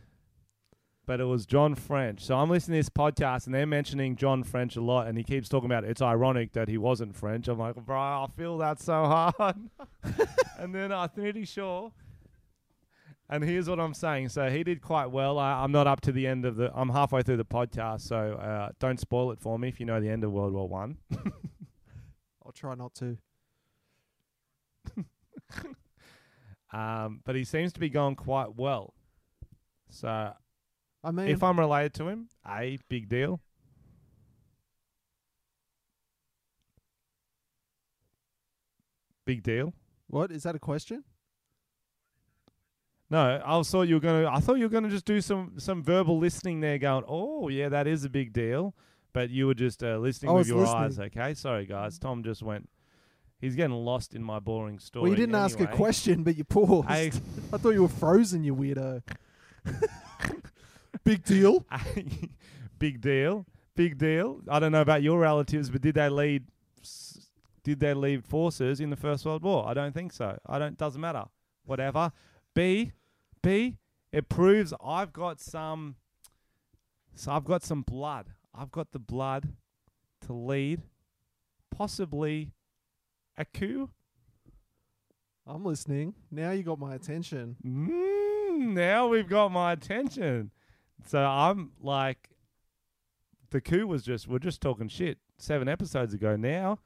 C: But it was John French. So I'm listening to this podcast and they're mentioning John French a lot, and he keeps talking about it. it's ironic that he wasn't French. I'm like, bro, I feel that so hard. and then I'm pretty sure. And here's what I'm saying. So he did quite well. I, I'm not up to the end of the. I'm halfway through the podcast, so uh, don't spoil it for me if you know the end of World War One.
B: I'll try not to.
C: Um, but he seems to be going quite well. So
B: I mean,
C: if I'm related to him, a big deal. Big deal.
B: what is that a question?
C: No, I thought you were gonna. I thought you were gonna just do some some verbal listening there, going, "Oh, yeah, that is a big deal," but you were just uh, listening
B: I
C: with
B: was
C: your eyes.
B: listening.
C: Okay, sorry guys. Tom just went. He's getting lost in my boring story.
B: well, you didn't ask a
C: anyway.
B: question, but you paused.
C: I
B: I, thought you were frozen, you weirdo. Big deal.
C: big deal. Big deal. I don't know about your relatives, but did they lead? s- Did they lead forces in the First World War? I don't think so. I don't. Doesn't matter. Whatever. B, B. It proves I've got some. So I've got some blood. I've got the blood to lead, possibly, a coup.
B: I'm listening. Now you got my attention.
C: Mm, now we've got my attention. So I'm like, the coup was just we're just talking shit seven episodes ago. Now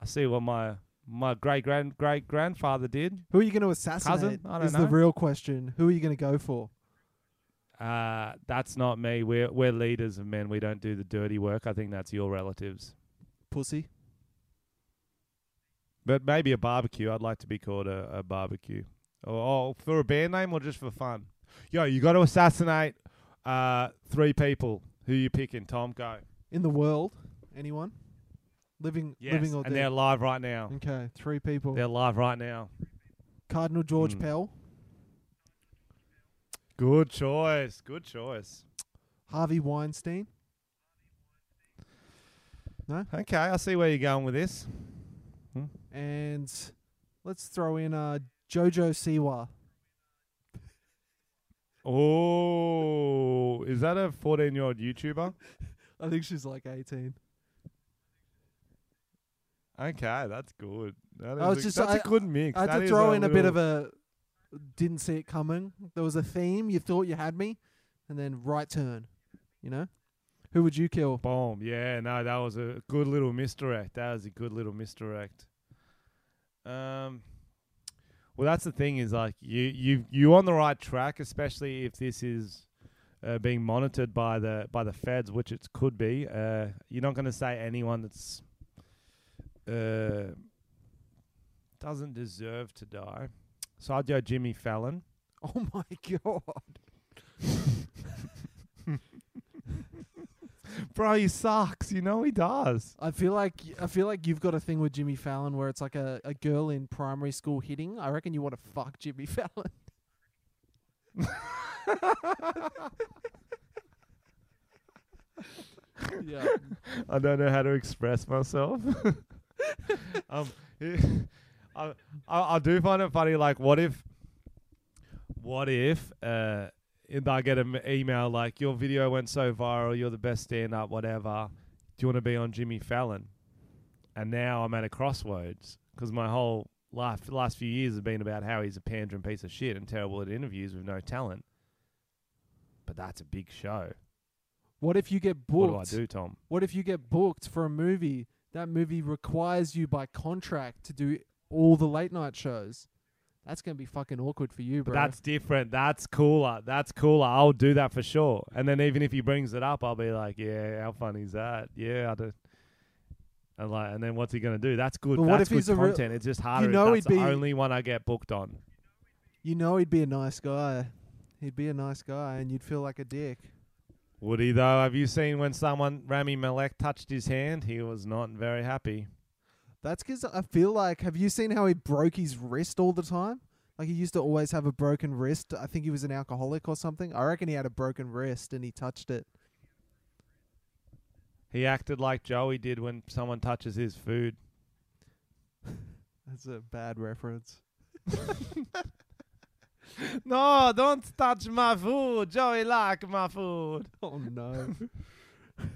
C: I see what my my great grand great grandfather did.
B: Who are you going to assassinate? Cousin?
C: I don't
B: is
C: know.
B: the real question. Who are you going to go for?
C: Uh, that's not me. We're we're leaders of men. We don't do the dirty work. I think that's your relatives.
B: Pussy.
C: But maybe a barbecue. I'd like to be called a, a barbecue. Or, or for a band name or just for fun. Yo, you got to assassinate uh, three people. Who are you picking, Tom? Go.
B: In the world, anyone? Living,
C: Yes,
B: living or
C: and
B: dead?
C: they're live right now.
B: Okay, three people.
C: They're live right now.
B: Cardinal George
C: Mm.
B: Pell,
C: Good choice. Good choice.
B: Harvey Weinstein, No.
C: Okay, I see where you're going with this.
B: and let's throw in uh, JoJo Siwa.
C: Oh, is that a 14 year old YouTuber?
B: I think she's like 18.
C: Okay, that's good. That is
B: I was
C: a,
B: just-
C: that's a
B: I-
C: good mix.
B: I had
C: That
B: to throw in a bit of a didn't see it coming. There was a theme. You thought you had me, and then right turn. You know, who would you kill?
C: Boom. Yeah, no, that was a good little misdirect. That was a good little misdirect. Um, well, that's the thing is like you you you on the right track, especially if this is uh, being monitored by the by the feds, which it could be. Uh, you're not going to say anyone that's uh doesn't deserve to die. Go Jimmy Fallon.
B: Oh my god!
C: Bro, he sucks. You know he does.
B: I feel like I feel like you've got a thing with Jimmy Fallon where it's like a, a girl in primary school hitting. I reckon you want to fuck Jimmy Fallon. yeah.
C: I don't know how to express myself. um, I, I I do find it funny. Like, what if, what if, uh, if I get an email like your video went so viral, you're the best stand up, whatever. Do you want to be on Jimmy Fallon? And now I'm at a crossroads because my whole life, the last few years have been about how he's a pandering piece of shit and terrible at interviews with no talent. But that's a big show.
B: What if you get booked?
C: What do I do, Tom?
B: What if you get booked for a movie? That movie requires you by contract to do all the late night shows. That's gonna be fucking awkward for you,
C: But
B: bro.
C: that's different. That's cooler. That's cooler. I'll do that for sure. And then even if he brings it up, I'll be like, "Yeah, how funny is that? Yeah, I do." And like, and then what's he gonna do? That's good.
B: But what
C: That's
B: if he's a real-
C: content. it's just harder. You know
B: he'd
C: the
B: be-
C: only one I get booked on.
B: you know he'd be a nice guy. He'd be a nice guy, and you'd feel like a dick.
C: Would he though? Have you seen when someone Rami Malek touched his hand? He was not very happy.
B: That's 'cause I feel like. Have you seen how he broke his wrist all the time? Like he used to always have a broken wrist. I think he was an alcoholic or something. I reckon he had a broken wrist and he touched it.
C: He acted like Joey did when someone touches his food.
B: That's a bad reference.
C: no, don't touch my food. Joey like my food.
B: Oh no.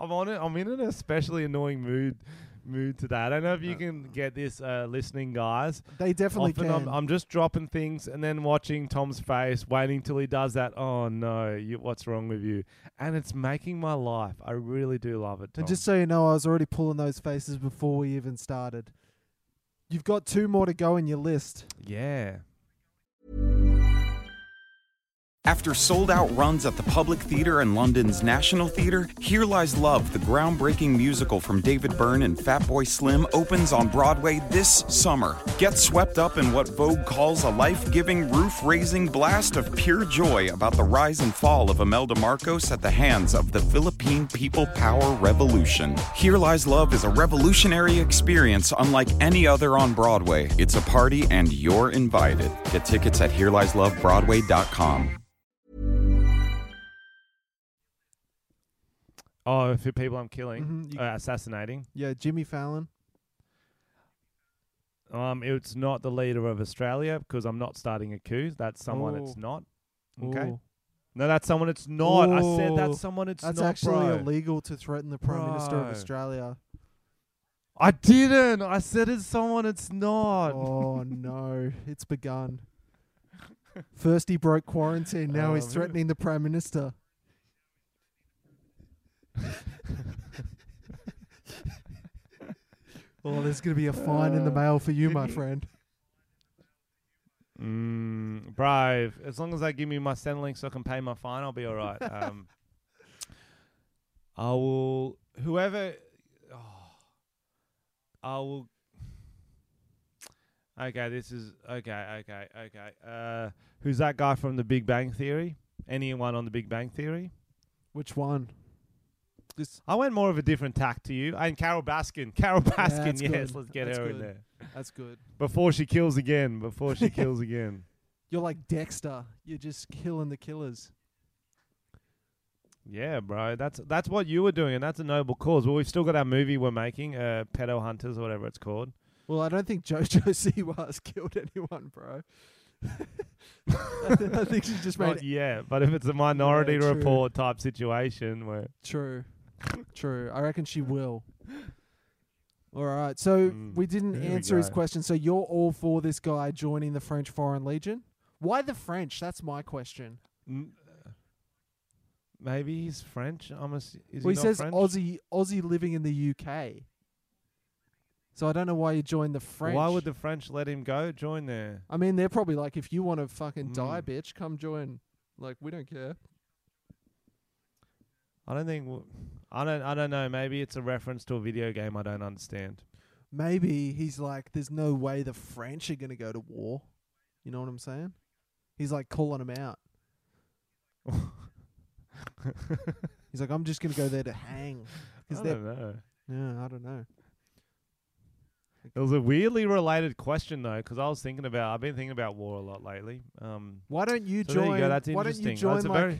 C: I'm on it. I'm in an especially annoying mood mood today. I don't know if you
B: Uh,
C: can get this, uh, listening guys.
B: they definitely
C: Often
B: can.
C: I'm, I'm just dropping things and then watching Tom's face, waiting till he does that. Oh no, you, what's wrong with you? And it's making my life. I really do love it. Tom.
B: And just so you know, I was already pulling those faces before we even started. You've got two more to go in your list.
C: yeah.
A: After sold out runs at the Public Theatre and London's National Theatre, Here Lies Love, the groundbreaking musical from David Byrne and Fatboy Slim, opens on Broadway this summer. Get swept up in what Vogue calls a life giving, roof raising blast of pure joy about the rise and fall of Imelda Marcos at the hands of the Philippine People Power Revolution. Here Lies Love is a revolutionary experience unlike any other on Broadway. It's a party, and you're invited. Get tickets at HereLiesLoveBroadway.com.
C: Oh, for people I'm killing,
B: Mhm, you-
C: uh, assassinating.
B: Yeah, Jimmy Fallon.
C: Um, it's not the leader of Australia because I'm not starting a coup. That's someone it's not. Okay.
B: Ooh.
C: No, that's someone it's not. I said
B: Ooh.
C: that's someone it's
B: That's
C: not.
B: actually
C: bro.
B: illegal to threaten the Prime Minister of
C: Bro.
B: Australia.
C: I didn't. I said it's someone it's not.
B: Oh no, it's begun. First he broke quarantine, now he's
C: Um,
B: threatening the Prime Minister. oh, there's going to be a fine in the
C: Uh,
B: mail for you, my friend.
C: Mm, brave. As long as they give me my Centrelink so I can pay my fine, I'll be all right. um, I will. Whoever. Oh, I will. Okay, this is okay. Okay, okay. Uh, who's that guy from The Big Bang Theory? Anyone on The Big Bang Theory?
B: Which one? This
C: I went more of a different tack to you. And Carole Baskin. Carole Baskin.
B: that's
C: yes,
B: good.
C: let's get
B: That's
C: her in there
B: that's good.
C: before she kills again. Before she kills again.
B: You're like Dexter. You're just killing the killers.
C: Yeah, bro. That's that's what you were doing, and that's a noble cause. Well, we've still got our movie we're making, uh, Pedo Hunters or whatever it's called.
B: Well, I don't think JoJo Siwa's killed anyone, bro. I, th- I think she's just made
C: Not yet, but if it's a Minority
B: Yeah.
C: Report type situation where
B: True. True. I reckon she will. All right. So
C: Mm,
B: we didn't
C: there we
B: answer his question. So you're all for this guy joining the French Foreign Legion? Why the French? That's my question.
C: Uh, maybe he's French. I'm ass- is
B: well,
C: he,
B: he says
C: French?
B: Aussie Aussie living in the UK. So I don't know why you joined the French.
C: Why would the French let him go? Join there.
B: I mean, they're probably like, if you want to fucking die,
C: Mm.
B: bitch, come join. Like, we don't care.
C: I don't think. W- I don't. I don't know. Maybe it's a reference to a video game I don't understand.
B: Maybe he's like, there's no way the French are going to go to war. You know what I'm saying? He's like calling them out. He's like, I'm just going to go there to hang.
C: I
B: Because
C: don't know.
B: Yeah, I don't know.
C: It was a weirdly related question though, 'cause I was thinking about. I've been thinking about war a lot lately. Um,
B: Why don't you
C: so there
B: join?
C: you go. That's
B: why don't you join
C: That's a
B: like?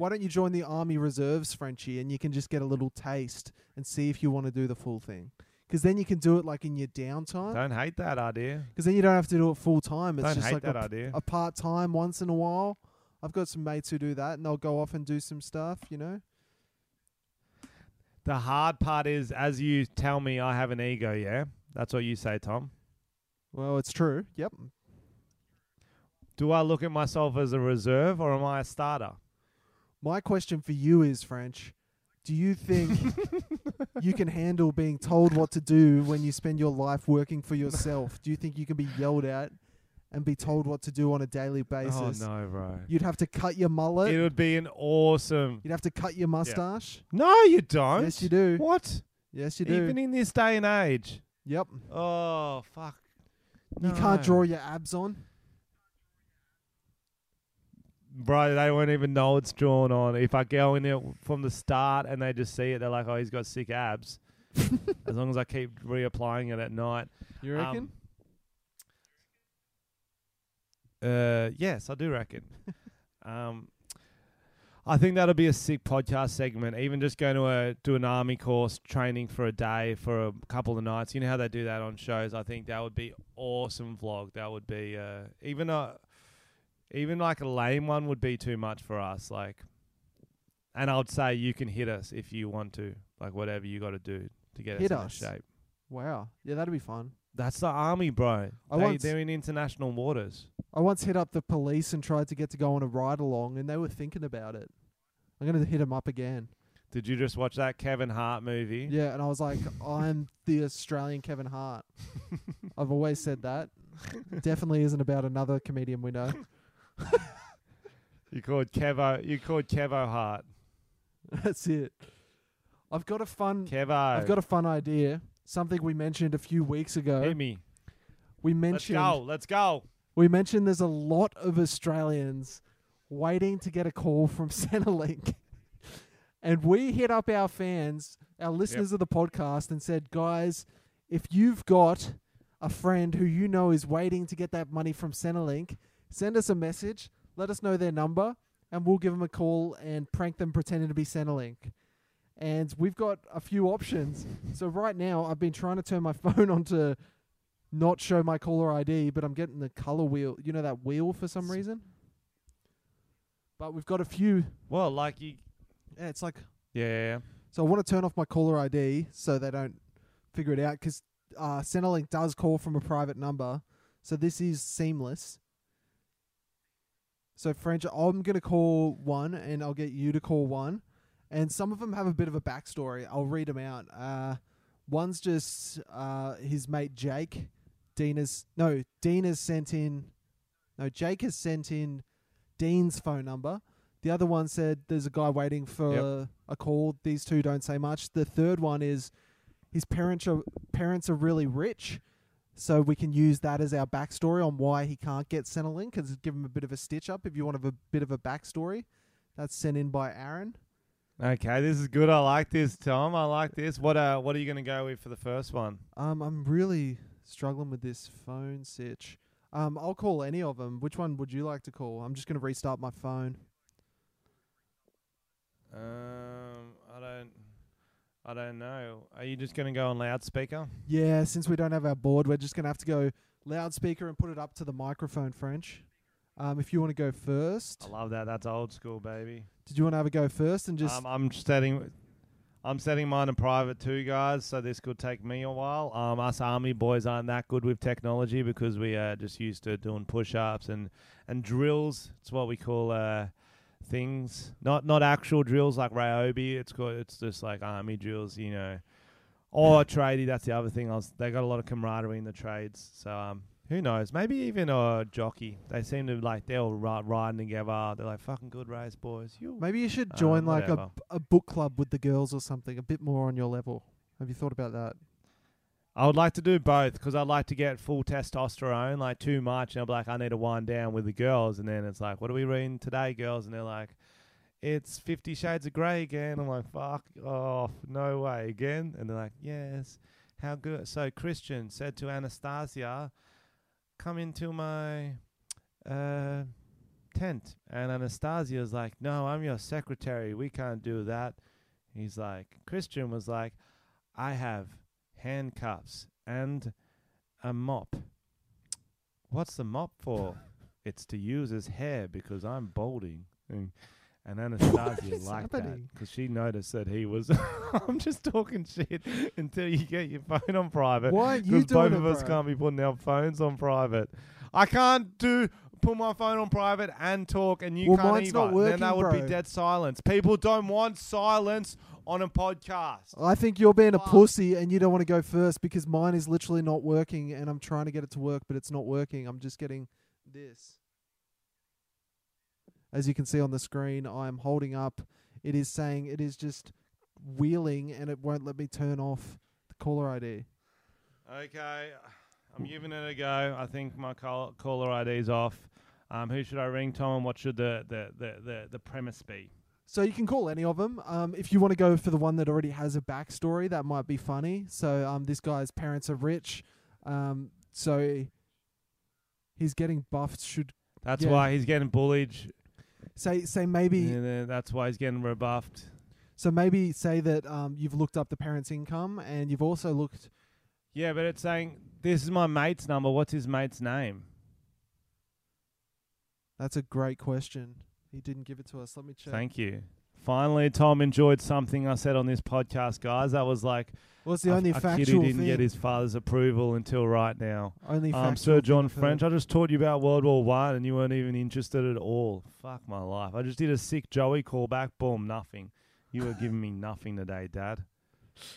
B: Why don't you join the Army Reserves, Frenchie, and you can just get a little taste and see if you want to do the full thing. Because then you can do it like in your downtime.
C: Don't hate that idea.
B: Because then you don't have to do it full time. It's
C: Don't
B: just
C: hate
B: like
C: that
B: a,
C: idea.
B: a part time once in a while. I've got some mates who do that, and they'll go off and do some stuff. You know.
C: The hard part is, as you tell me, I have an ego. Yeah, that's what you say, Tom.
B: Well, it's true. Yep.
C: Do I look at myself as a reserve or am I a starter?
B: My question for you is, French, do you think you can handle being told what to do when you spend your life working for yourself? Do you think you can be yelled at and be told what to do on a daily oh, basis?
C: Oh no, bro.
B: You'd have to cut your mullet.
C: It would be an awesome.
B: You'd have to cut your mustache.
C: No, you don't.
B: Yes, you do.
C: What?
B: Yes, you do.
C: Even in this day and age.
B: yep.
C: Oh fuck.
B: You can't draw your abs on.
C: Bro, they won't even know it's drawn on. If I go in there from the start and they just see it, they're like, "Oh, he's got sick abs." as long as I keep reapplying it at night.
B: You reckon?
C: Um, uh, yes, I do reckon. um, I think that'll be a sick podcast segment. Even just going to a do an army course, training for a day for a couple of nights. You know how they do that on shows. I think that would be awesome vlog. That would be uh, even a even like a lame one would be too much for us. Like, and I would say you can hit us if you want to. Like whatever you got to do to get
B: Hit
C: us in
B: us?
C: shape.
B: wow. Yeah, that'd be fun.
C: That's the army, bro.
B: I
C: They,
B: once-
C: they're in international waters.
B: I once hit up the police and tried to get to go on a ride along, and they were thinking about it. I'm gonna hit them up again.
C: Did you just watch that Kevin Hart movie?
B: Yeah, and I was like, I'm the Australian Kevin Hart. I've always said that. Definitely isn't about another comedian we know.
C: You called Kevo. You called Kevo Hart.
B: That's it. I've got a fun.
C: Kevo.
B: I've got a fun idea. Something we mentioned a few weeks ago.
C: Hit me.
B: We mentioned.
C: Let's go. Let's go.
B: we mentioned there's a lot of Australians waiting to get a call from Centrelink. and we hit up our fans, our listeners of the podcast, and said, guys, if you've got a friend who you know is waiting to get that money from Centrelink, send us a message, let us know their number, and we'll give them a call and prank them pretending to be Centrelink. And we've got a few options. So right now, I've been trying to turn my phone on to not show my caller ID, but I'm getting the color wheel. You know that wheel for some reason. But we've got a few.
C: Well, like you.
B: Yeah, it's like
C: Yeah.
B: so. I want to turn off my caller ID so they don't figure it out because uh, Centrelink does call from a private number, so this is seamless. So French, I'm gonna call one, and I'll get you to call one, and some of them have a bit of a backstory. I'll read them out. Uh, one's just uh, his mate Jake. Dina's no, Dina's sent in. No, Jake has sent in Dean's phone number. The other one said there's a guy waiting for
C: Yep.
B: a call. These two don't say much. The third one is his parents are parents are really rich, so we can use that as our backstory on why he can't get Centrelink. Because give him a bit of a stitch up if you want a bit of a backstory. That's sent in by Aaron.
C: Okay, this is good. I like this, Tom. I like this. What uh, what are you gonna go with for the first one?
B: Um, I'm really struggling with this phone sitch. Um, I'll call any of them. Which one would you like to call? I'm just gonna restart my phone.
C: Um, I don't, I don't know. Are you just gonna go on loudspeaker?
B: Yeah, since we don't have our board, we're just gonna have to go loudspeaker and put it up to the microphone. French. Um, if you want to go first,
C: I love that. That's old school, baby.
B: did you want to have a go first and just?
C: um, I'm setting, I'm setting mine in private too, guys. So this could take me a while. Um, us army boys aren't that good with technology because we are just used to doing push-ups and and drills. It's what we call uh things, not not actual drills like Ryobi. It's called, it's just like army drills, you know. Or tradie. That's the other thing. I was, they got a lot of camaraderie in the trades. So um, who knows? Maybe even a jockey. They seem to like they're all ri- riding together. They're like fucking good race boys. You
B: maybe you should
C: Uh,
B: join like a,
C: whatever.
B: a book club with the girls or something, a bit more on your level. Have you thought about that?
C: I would like to do both because I'd like to get full testosterone, like too much, and be like, I need to wind down with the girls, and then it's like, what are we reading today, girls? And they're like, it's Fifty Shades of Grey again. I'm like, fuck off, no way again. And they're like, yes, how good. So Christian said to Anastasia, come into my uh, tent, and Anastasia's like, no, I'm your secretary. We can't do that. He's like, Christian was like, I have handcuffs and a mop. What's the mop for? it's to use as hair because I'm balding. Mm. And, and Anastasia liked that because she noticed that he was. I'm just talking shit until you get your phone on private.
B: Why
C: Because both of us
B: bro?
C: can't be putting our phones on private. I can't do put my phone on private and talk, and you
B: Well,
C: can't
B: mine's
C: either.
B: not
C: then that
B: working,
C: would be dead silence. People don't want silence on a podcast.
B: I think you're being a
C: Fuck.
B: pussy and you don't want to go first because mine is literally not working and I'm trying to get it to work, but it's not working. I'm just getting this. As you can see on the screen, I'm holding up. It is saying it is just wheeling and it won't let me turn off the caller ID.
C: Okay, I'm giving it a go. I think my call, caller ID's off. Um, who should I ring, Tom? And what should the the, the, the, the premise be?
B: So you can call any of them. Um, if you want to go for the one that already has a backstory, that might be funny. So um, this guy's parents are rich. Um, so he's getting buffed. Should
C: That's
B: Yeah.
C: why he's getting bullied.
B: say say maybe
C: and then that's why he's getting rebuffed.
B: So maybe say that um, you've looked up the parents' income and you've also looked.
C: Yeah, but it's saying this is my mate's number. What's his mate's name?
B: That's a great question. He didn't give it to us. Let me check.
C: Thank you. Finally, Tom enjoyed something I said on this podcast, guys. That was like
B: it's the
C: a,
B: only
C: a kid
B: factual
C: who didn't
B: thing.
C: get his father's approval until right now.
B: only
C: Um, Sir John. French, I just taught you about World War One, and you weren't even interested at all. Fuck my life. I just did a sick Joey callback. Boom, nothing. You were giving me nothing today, Dad.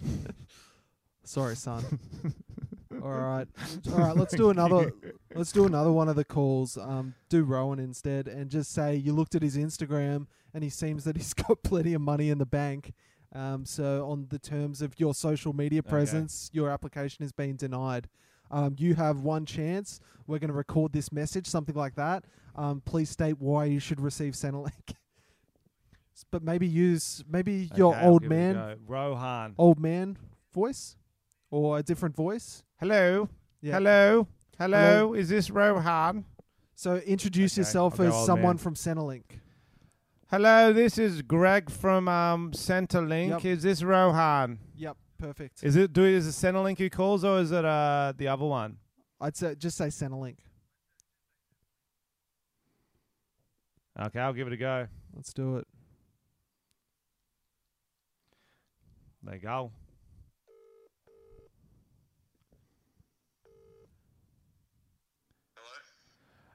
B: Sorry, son. All right, all right. Let's do another. Let's do another one of the calls. Um, do Rohan instead, and just say you looked at his Instagram, and he seems that he's got plenty of money in the bank. Um, so on the terms of your social media
C: Okay.
B: presence, your application has been denied. Um, you have one chance. We're going to record this message, something like that. Um, please state why you should receive Centrelink. But maybe use maybe your
C: Okay, I'll
B: old
C: give it a
B: man.
C: Rohan.
B: old man voice, or a different voice.
C: Hello.
B: Yeah.
C: Hello. Hello.
B: Hello.
C: Is this Rohan?
B: So introduce
C: Okay,
B: yourself as someone from Centrelink.
C: Hello. This is Greg from um, Centrelink.
B: Yep.
C: Is this Rohan?
B: Yep, perfect.
C: Is it? Do is it Centrelink who calls, or is it uh the other one?
B: I'd say just say Centrelink.
C: Okay, I'll give it a go.
B: Let's do it.
C: There you go.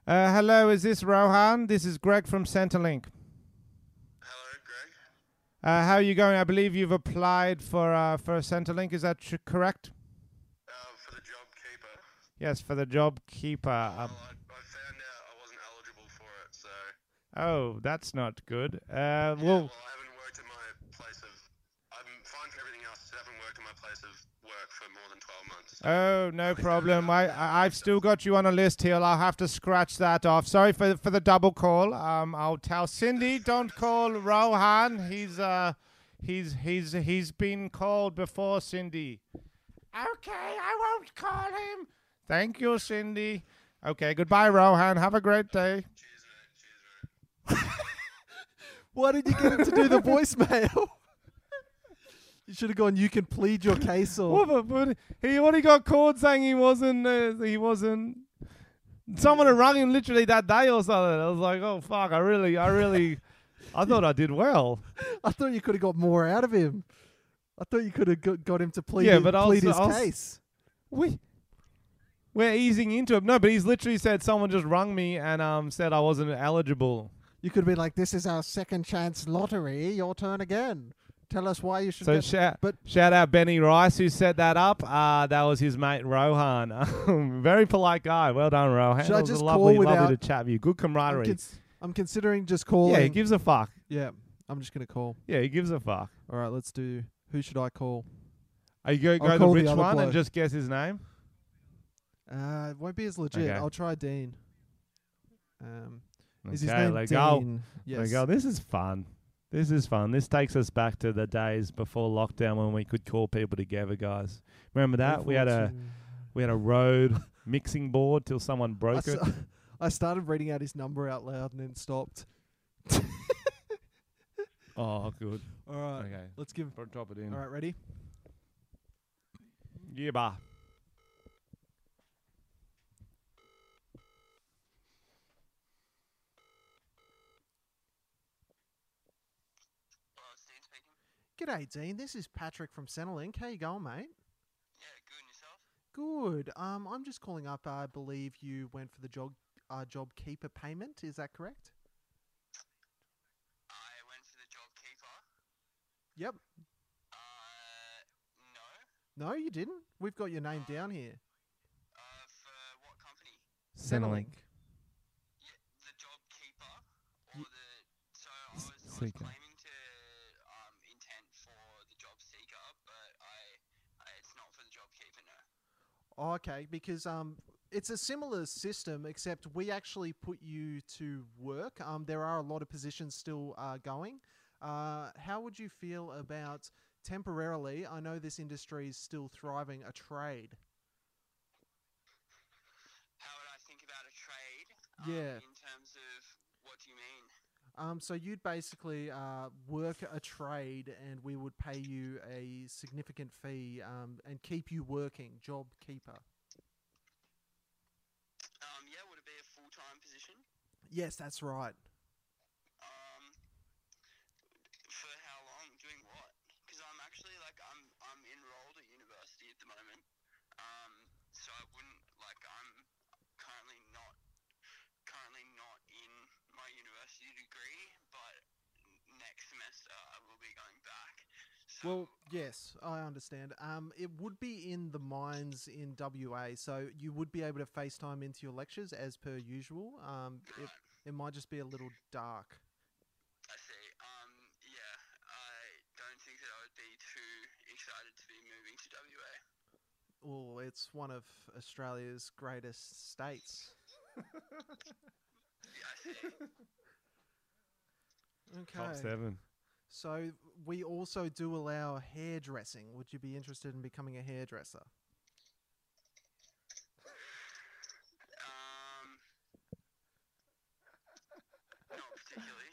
C: Uh, hello, is this Rohan? This is Greg from Centrelink.
D: Hello, Greg.
C: Uh, how are you going? I believe you've applied for uh, for Centrelink. Is that tr- correct?
D: Um, for the job keeper.
C: Yes, for the job keeper. Um,
D: well, I, I found out I wasn't eligible for it, so.
C: Oh, that's not good. Uh,
D: Yeah,
C: well,
D: well, I haven't worked at my place of. I'm fine for everything else. Just haven't worked at my place of work for more than 12 months.
C: Oh, no problem. I, I I've still got you on a list here. I'll have to scratch that off. Sorry for for the double call. Um, I'll tell Cindy don't call Rohan. He's uh, he's he's he's been called before, Cindy. Okay, I won't call him. Thank you, Cindy. Okay, goodbye, Rohan. Have a great day.
D: Cheers, mate. Cheers, mate.
B: Why did you get him to do the voicemail? you should have gone. You can plead your case, or
C: What but he already got called saying he wasn't. Uh, he wasn't. Someone had rung him literally that day or something. I was like, oh fuck! I really, I really, I thought I did well.
B: I thought you could have got more out of him. I thought you could have got, got him to plead,
C: Yeah,
B: his,
C: but
B: plead
C: also-
B: his
C: also-
B: case.
C: We, we're easing into it. No, but he's literally said someone just rung me and um said I wasn't eligible.
B: You could be like, "This is our second chance lottery. Your turn again. Tell us why you should."
C: So
B: get
C: shout,
B: but-
C: shout out Benny Rice who set that up. Uh, that was his mate Rohan. Very polite guy. Well done, Rohan.
B: Should I just
C: lovely,
B: call
C: lovely
B: without-
C: to chat with you. Good
B: I'm,
C: camaraderie.
B: cons- I'm considering just calling.
C: yeah, he gives a fuck.
B: yeah, I'm just gonna call.
C: Yeah, he gives a fuck.
B: All right, let's do. Who should I call?
C: Are you gonna
B: go,
C: go the
B: call the
C: one
B: bloke.
C: and just guess his name?
B: Uh, it won't be as legit.
C: Okay.
B: I'll try Dean. Um, is his
C: Okay,
B: name Dean?
C: go.
B: Yes.
C: Go. This is fun. This is fun. This takes us back to the days before lockdown when we could call people together, guys. Remember that? We had a we had a road mixing board till someone
B: I,
C: broke it.
B: s- I started reading out his number out loud and then stopped.
C: Oh, good.
B: All right,
C: Okay.
B: let's give.
C: Drop it in.
B: All right, ready?
C: Yeah, bah.
B: G'day, Dean. This is Patrick from Centrelink. How you going, mate?
D: Yeah, good. And yourself?
B: Good. Um, I'm just calling up. I believe you went for the job uh, job keeper payment. Is that correct?
D: I went for the job keeper.
B: Yep.
D: Uh, no.
B: No, you didn't. We've got your name down here.
D: Uh, for what company?
C: Centrelink.
D: Yeah, the job keeper or the. So I was, I was claiming to um intent for the job seeker, but I, I it's not for the job keeper. No.
B: Oh, okay, because um, it's a similar system, except we actually put you to work. Um, there are a lot of positions still uh, going. Uh, how would you feel about temporarily? I know this industry is still thriving. A trade.
D: How would I think about a trade? Um,
B: Yeah.
D: In terms of what do you mean?
B: Um, so you'd basically uh, work a trade, and we would pay you a significant fee um, and keep you working. Job keeper.
D: Um, yeah, would it be a full time position?
B: Yes, that's right.
D: Um, for how long? Doing what? Because I'm actually like I'm I'm enrolled at university at the moment. Um, so I wouldn't like I'm currently not currently not in my university degree, but n- next semester I will be going back. So
B: Well, yes, I understand. Um, it would be in the mines in WA, so you would be able to FaceTime into your lectures as per usual. Um, it, it might just be a little dark.
D: I see. Um, yeah, I don't think that I would be too excited to be moving to WA.
B: Well, it's one of Australia's greatest states.
D: Yeah, I see.
B: Okay.
C: Top seven.
B: So we also do allow hairdressing. Would you be interested in becoming a hairdresser?
D: Um, not particularly.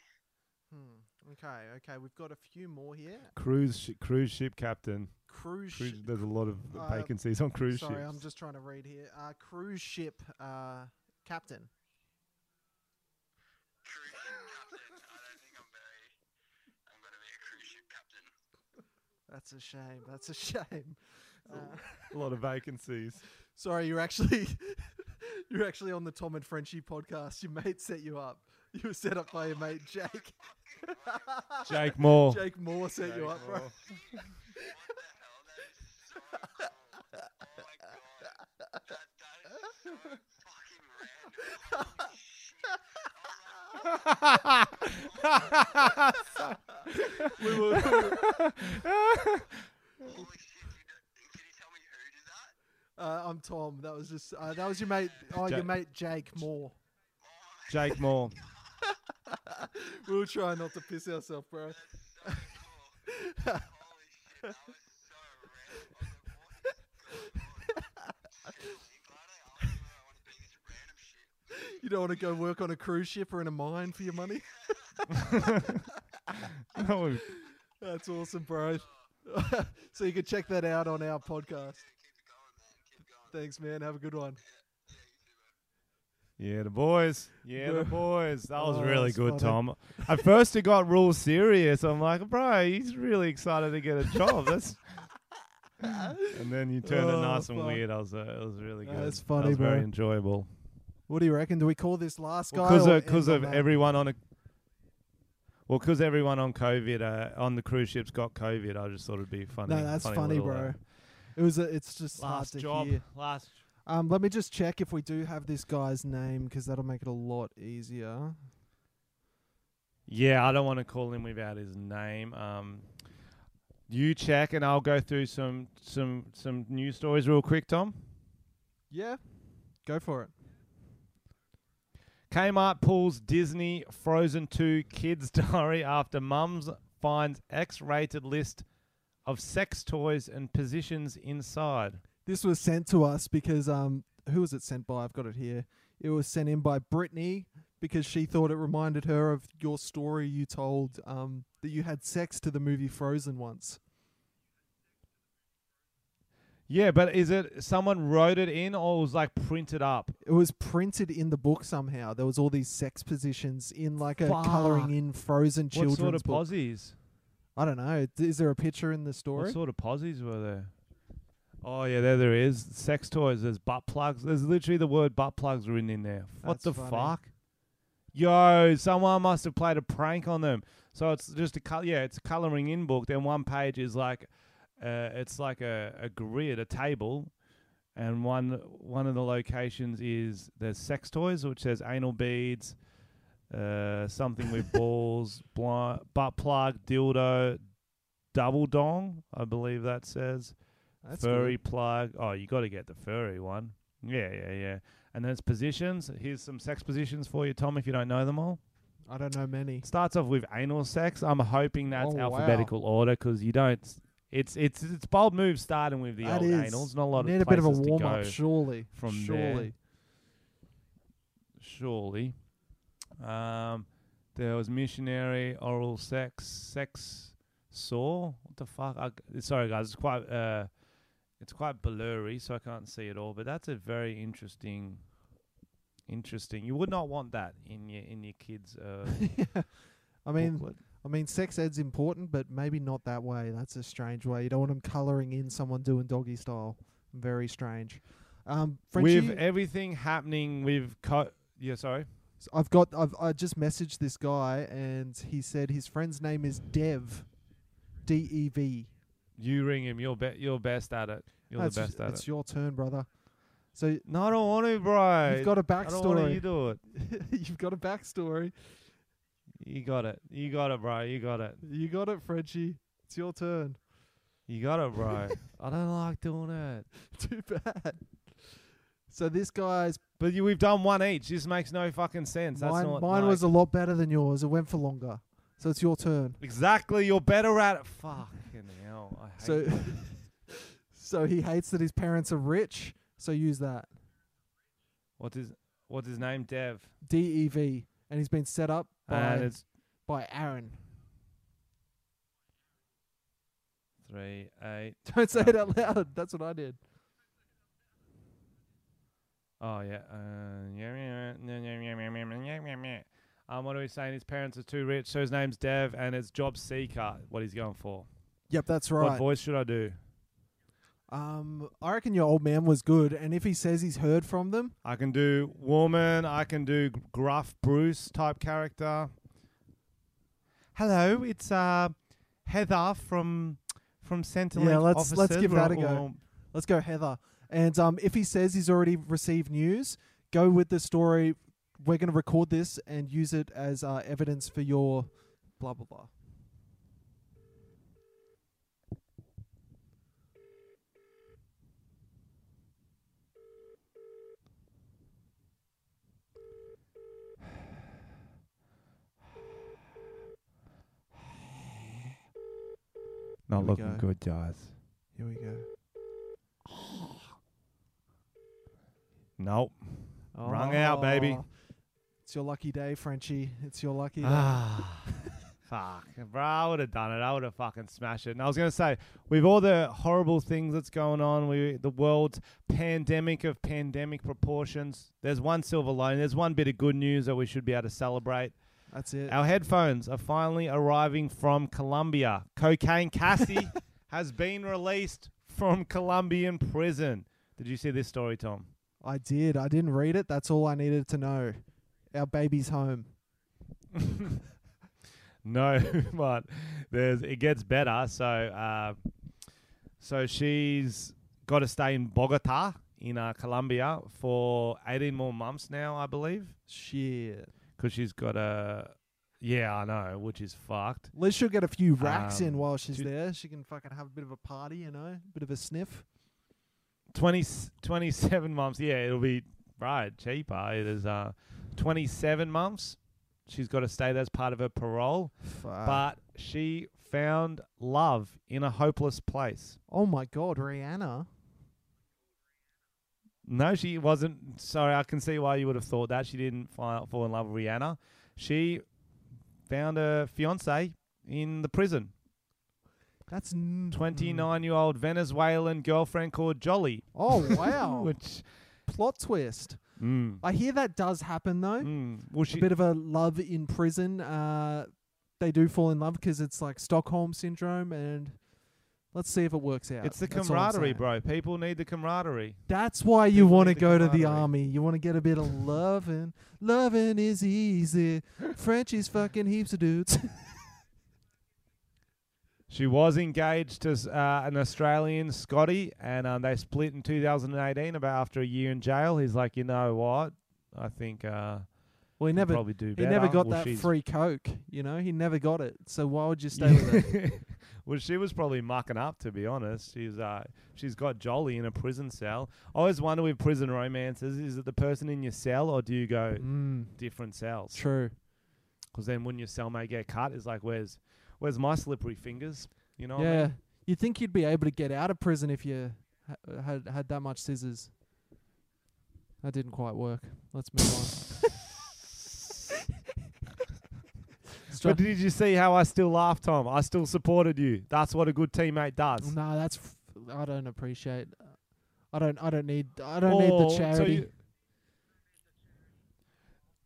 B: Hmm. Okay. Okay. We've got a few more here.
C: Cruise shi cruise ship captain.
B: Cruise.
C: Cruise, there's a lot of
B: Uh,
C: vacancies on cruise
B: Sorry,
C: ships.
B: Sorry, I'm just trying to read here. Uh, cruise ship uh, captain.
D: Cruise ship captain. I don't think I'm very. I'm gonna be a cruise ship captain.
B: That's a shame. That's a shame. Uh,
C: a lot of vacancies.
B: sorry, you're actually you're actually on the Tom and Frenchy podcast. Your mate set you up. You were set up by your mate Jake.
C: Jake Moore.
B: Jake Moore set you
C: Jake
B: up, bro.
C: Moore.
D: What the hell? That is so cool. Oh my god. That, that is so did that?
B: uh, I'm Tom. That was just uh, that was your mate. Oh, your
C: Jake.
B: mate Jake Moore.
C: Jake Moore.
B: we'll try not to piss ourselves, bro.
D: Holy shit! That was so random. I was like, what? glad I asked you where I want to do this random shit.
B: You don't want to go work on a cruise ship or in a mine for your money.
C: Oh,
B: That's awesome, bro. so you can check that out on our podcast.
D: Keep it going, man. Keep going.
B: Thanks, man. Have a good one.
C: Yeah, the boys. Yeah, the boys. That was
B: Oh,
C: really good,
B: funny.
C: Tom. At first, it got real serious. I'm like, bro, he's really excited to get a job. That's. and then you turned
B: Oh,
C: it nice and
B: fuck.
C: weird. I was, uh, it was really good.
B: That's
C: That
B: funny,
C: was very enjoyable.
B: What do you reckon? Do we call this last guy?
C: Because
B: or
C: of, cause of everyone on a. Well, because everyone on COVID, uh, on the cruise ships got COVID, I just thought it'd be funny.
B: No, that's funny,
C: little, uh,
B: bro. It was. A, it's just hard
C: last
B: to
C: job.
B: hear.
C: Last.
B: Um, let me just check if we do have this guy's name because that'll make it a lot easier.
C: Yeah, I don't want to call him without his name. Um, you check, and I'll go through some some some news stories real quick, Tom.
B: Yeah, go for it.
C: Kmart pulls Disney Frozen 2 Kids Diary after mums finds X-rated list of sex toys and positions inside.
B: This was sent to us because um, who was it sent by? I've got it here. It was sent in by Brittany because she thought it reminded her of your story you told um that you had sex to the movie Frozen once.
C: Yeah, but is it someone wrote it in or it was like printed up?
B: It was printed in the book somehow. There was all these sex positions in like a
C: Fuck.
B: coloring in Frozen
C: What
B: children's
C: sort of
B: book.
C: posies?
B: I don't know. D- Is there a picture in the story?
C: What sort of posies were there? Oh yeah, there there is. Sex toys. There's butt plugs. There's literally the word butt plugs written in there. What
B: That's
C: the
B: funny.
C: fuck? Yo, someone must have played a prank on them. So it's just a col- yeah, it's a coloring in book. Then one page is like, uh, it's like a, a grid, a table, and one one of the locations is there's sex toys, which says anal beads, uh, something with balls, bli- butt plug, dildo, double dong, I believe that says
B: That's
C: furry
B: good.
C: plug. Oh, you got to get the furry one. Yeah, yeah, yeah. And then it's positions. Here's some sex positions for you, Tom, if you don't know them all.
B: I don't know many.
C: Starts off with anal sex. I'm hoping that's
B: Oh, wow.
C: alphabetical order 'cause you don't. It's it's it's bold move starting with the
B: That
C: old
B: is.
C: anals. Not a lot
B: Need
C: of
B: a bit of a warm up, surely.
C: from there.
B: surely.
C: surely. Um, there was missionary oral sex sex saw. What the fuck? I, sorry, guys. It's quite uh, it's quite blurry, so I can't see it all. But that's a very interesting, interesting. You would not want that in your in your kids. Uh,
B: yeah. I mean,
C: booklet.
B: I mean, sex ed's important, but maybe not that way. That's a strange way. You don't want them coloring in someone doing doggy style. Very strange. Um, Frenchy,
C: with everything happening with co- yeah, sorry.
B: I've got. I've I just messaged this guy, and he said his friend's name is Dev, D E V.
C: You ring him. You're be- you're best at it. You're the best at it.
B: It's your turn, brother. So
C: No, I don't want to, bro.
B: you've got a
C: I don't want. You
B: backstory.
C: do it.
B: you've got a backstory.
C: You got it. You got it, bro. You got it.
B: You got it, Frenchy. It's your turn.
C: You got it, bro. I don't like doing it.
B: Too bad. So this guy's
C: But you, we've done one each. This makes no fucking sense. That's
B: mine.
C: not
B: mine
C: like-
B: was a lot better than yours. It went for longer. So it's your turn.
C: exactly. You're better at it. Fucking hell. I hate
B: So, so he hates that his parents are rich. So use that
C: what is what's his name? Dev.
B: D E V, and he's been set up
C: and by it's
B: by Aaron.
C: Three eight.
B: Don't say it um, out loud. That's what I did.
C: Oh yeah. Uh, um, what are we saying? His parents are too rich, so his name's Dev, and it's job seeker. What he's going for.
B: Yep, that's right.
C: What voice should I do?
B: Um, I reckon your old man was good, and if he says he's heard from them,
C: I can do woman. I can do gruff Bruce type character. Hello, it's uh Heather from from Centrelink.
B: Yeah, let's- let's give that a go. let's go Heather. And um, if he says he's already received news, go with the story. we're going to record this and use it as uh, evidence for your blah blah blah.
C: Not
B: Here we
C: looking
B: go.
C: good, guys.
B: Here we go.
C: Nope. Wrung out, baby.
B: Oh, It's your lucky day, Frenchy. It's your lucky day.
C: Ah, fuck, bro! I would have done it. I would have fucking smashed it. And I was gonna say, with all the horrible things that's going on, we the world's pandemic of pandemic proportions. There's one silver lining. There's one bit of good news that we should be able to celebrate.
B: That's it.
C: Our headphones are finally arriving from Colombia. Cocaine Cassie has been released from Colombian prison. Did you see this story, Tom?
B: I did. I didn't read it. That's all I needed to know. Our baby's home.
C: No, but there's it gets better. So, uh, so she's got to stay in Bogota in uh, Colombia for 18 more months now, I believe,
B: Shit.
C: Because she's got a. Yeah, I know, which is fucked.
B: At least she'll get a few racks in
C: Um,
B: while she's
C: do-
B: there. She can fucking have a bit of a party, you know, a bit of a sniff.
C: 20, 27 months. Yeah, it'll be right cheaper. It is uh, 27 months. She's got to stay there as part of her parole,
B: Fuck.
C: but she found love in a hopeless place.
B: oh my god, Rihanna.
C: No, she wasn't. Sorry, I can see why you would have thought that. She didn't fall, fall in love with Rihanna. She found a fiance in the prison.
B: That's n-
C: 29 year old Venezuelan girlfriend called Jolly.
B: Oh wow.
C: Which,
B: Plot twist.
C: mm,
B: I hear that does happen though.
C: mm, well,
B: a bit of a love in prison. Uh, they do fall in love because it's like Stockholm syndrome, and let's see if it works out.
C: it's the
B: That's all I'm
C: camaraderie,
B: saying.
C: bro. People need the camaraderie.
B: That's why you
C: People
B: want to
C: need the
B: go to the
C: camaraderie.
B: army. You want to get a bit of loving. Loving is easy. Frenchy's fucking heaps of dudes.
C: She was engaged to s- uh, an Australian Scotty, and um, they split in 2018. About after a year in jail, he's like, you know what? I think uh,
B: well, he never,
C: probably do
B: he never got
C: Well,
B: that free coke. You know, he never got it. So why would you stay with it?
C: well, she was probably mucking up, to be honest. She's uh, she's got Jolly in a prison cell. I always wonder with prison romances, is it the person in your cell, or do you go
B: Mm,
C: different cells?
B: true.
C: Because then when your cellmate get cut, it's like, where's where's my slippery fingers? You know? what I
B: yeah,
C: mean?
B: you'd think you'd be able to get out of prison if you ha- had had that much scissors. That didn't quite work. Let's move on. Stri-
C: But did you see how I still laughed, Tom? I still supported you. That's what a good teammate does.
B: No, that's f- I don't appreciate. Uh, I don't. I don't need. I don't need the
C: so
B: charity.
C: you-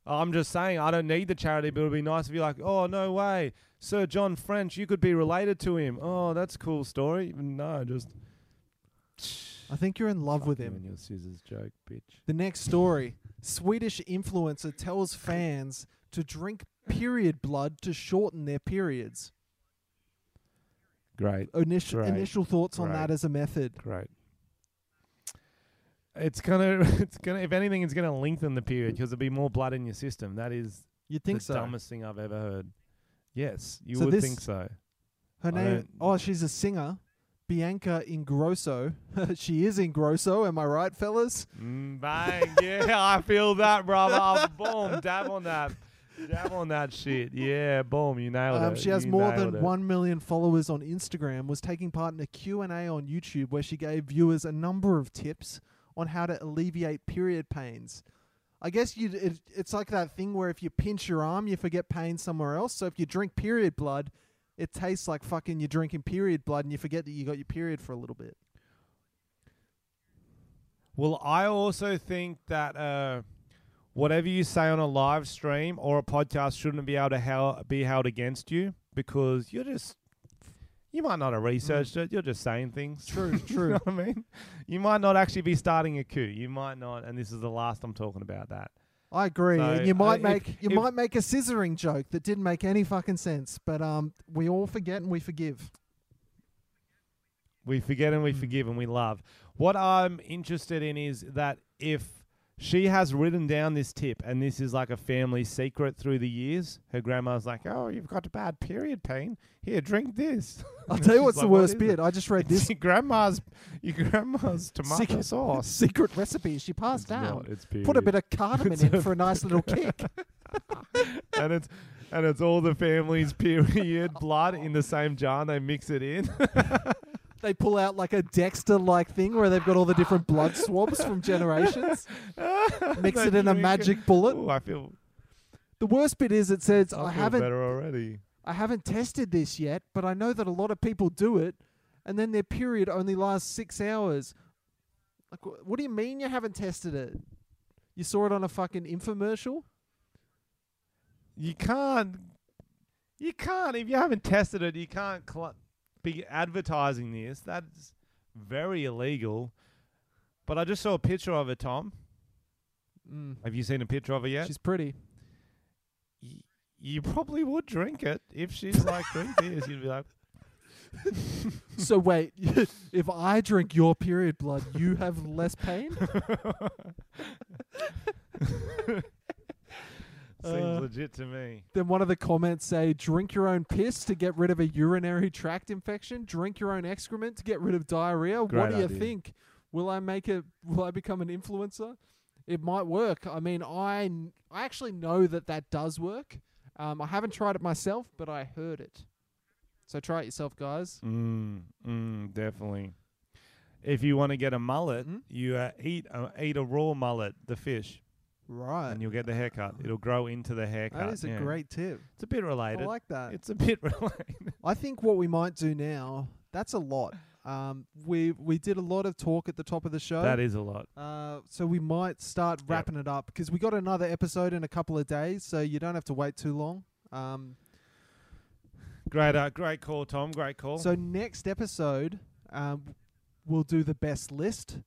C: I'm just saying, I don't need the charity, but it'd be nice if you're like, oh, no way. Sir John French, you could be related to him. Oh, that's a cool story. No, just.
B: I think you're in love
C: Fuck
B: with him.
C: and your scissors joke, bitch.
B: The next story: Swedish influencer tells fans to drink period blood to shorten their periods.
C: Great,
B: Initial
C: Great.
B: initial thoughts on
C: Great.
B: that as a method.
C: great. It's gonna, it's gonna. If anything, it's gonna lengthen the period because there'll be more blood in your system. That is
B: You'd think
C: the
B: so.
C: dumbest thing I've ever heard. Yes, you
B: So
C: would
B: this-
C: think so.
B: Her
C: I
B: name.
C: don't-
B: Oh, she's a singer. Bianca Ingrosso. she is Ingrosso. Am I right, fellas?
C: Mm, bang! yeah, I feel that, brother. boom, dab on that, dab on that shit. Yeah, boom, you nailed
B: Um,
C: it.
B: she has
C: You
B: more than
C: it.
B: one million followers on Instagram. Was taking part in a Q and A on YouTube where she gave viewers a number of tips on how to alleviate period pains. I guess you it, it's like that thing where if you pinch your arm, you forget pain somewhere else. So if you drink period blood, it tastes like fucking you're drinking period blood, and you forget that you got your period for a little bit.
C: Well, I also think that uh, whatever you say on a live stream or a podcast shouldn't be able to hel- be held against you because you're just. You might not have researched it. You're just saying things.
B: True,
C: you
B: true.
C: know what I mean? You might not actually be starting a coup. You might not, and this is the last I'm talking about that.
B: I agree.
C: So,
B: and you
C: uh,
B: might
C: if-
B: make you
C: if-
B: might make a scissoring joke that didn't make any fucking sense, but um, we all forget and we forgive.
C: We forget and we
B: Mm.
C: forgive and we love. What I'm interested in is that if She has written down this tip, and this is like a family secret through the years. Her grandma's like, "Oh, you've got a bad period pain. Here, drink this."
B: I'll tell you what's the
C: like, "What
B: worst
C: is
B: bit.
C: it?"
B: I just read this
C: your grandma's, your grandma's tomato
B: secret,
C: sauce.
B: secret recipe she passed
C: It's
B: down. Put a bit of cardamom
C: It's
B: in for a nice little kick.
C: and it's and it's all the family's period blood in the same jar. and They mix it in.
B: They pull out like a Dexter like thing where they've got all the different blood swabs from generations. Mix it in a magic bullet.
C: Ooh, I feel,
B: The worst bit is it says
C: I,
B: I, haven't
C: better already.
B: I haven't tested this yet, but I know that a lot of people do it, and then their period only lasts six hours. Like, wh- what do you mean you haven't tested it? You saw it on a fucking infomercial?
C: You can't. You can't if you haven't tested it. You can't cl- be advertising this. That's very illegal. But I just saw a picture of her, Tom.
B: Mm.
C: Have you seen a picture of her yet?
B: She's pretty.
C: Y- you probably would drink it if she's like drink this. You'd be like,
B: so wait, if I drink your period blood, you have less pain?
C: Seems
B: Uh,
C: legit to me.
B: then one of the comments say, "Drink your own piss to get rid of a urinary tract infection. Drink your own excrement to get rid of diarrhea. what
C: Great
B: do you
C: idea.
B: think? Will I make it? Will I become an influencer? It might work. I mean, I kn- I actually know that that does work. Um, I haven't tried it myself, but I heard it. So try it yourself, guys.
C: Mm, mm, definitely. If you want to get a mullet,
B: Mhm.
C: you uh, eat a, eat a raw mullet, the fish,
B: Right.
C: and you'll get the haircut. It'll grow into the haircut.
B: That is a
C: yeah.
B: great tip.
C: It's a bit related.
B: I like that.
C: It's a bit related.
B: I think what we might do now. That's a lot. Um, we we did a lot of talk at the top of the show.
C: that is a lot.
B: Uh, so we might start wrapping it up because we got another episode in a couple of days, so you don't have to wait too long. Um,
C: Great, uh, great call, Tom. Great call.
B: so next episode, um, we'll do the best list.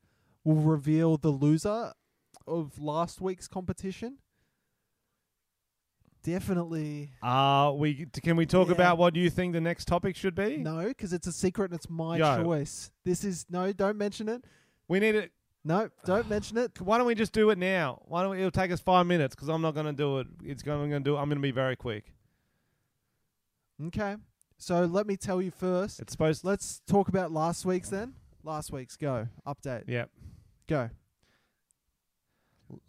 B: We'll reveal the loser of last week's competition. Definitely
C: uh, we can we talk
B: Yeah.
C: about what you think the next topic should be?
B: no, because it's a secret and it's my
C: Yo.
B: choice. This is no, don't mention it.
C: We need it.
B: No, don't mention it.
C: Why don't we just do it now? Why don't we, it'll take us five minutes because I'm not going to do it. It's going. I'm going to do. it. I'm going to be very quick.
B: Okay. So let me tell you first.
C: It's supposed.
B: Let's talk about last week's then. Last week's go update.
C: yeah.
B: Go.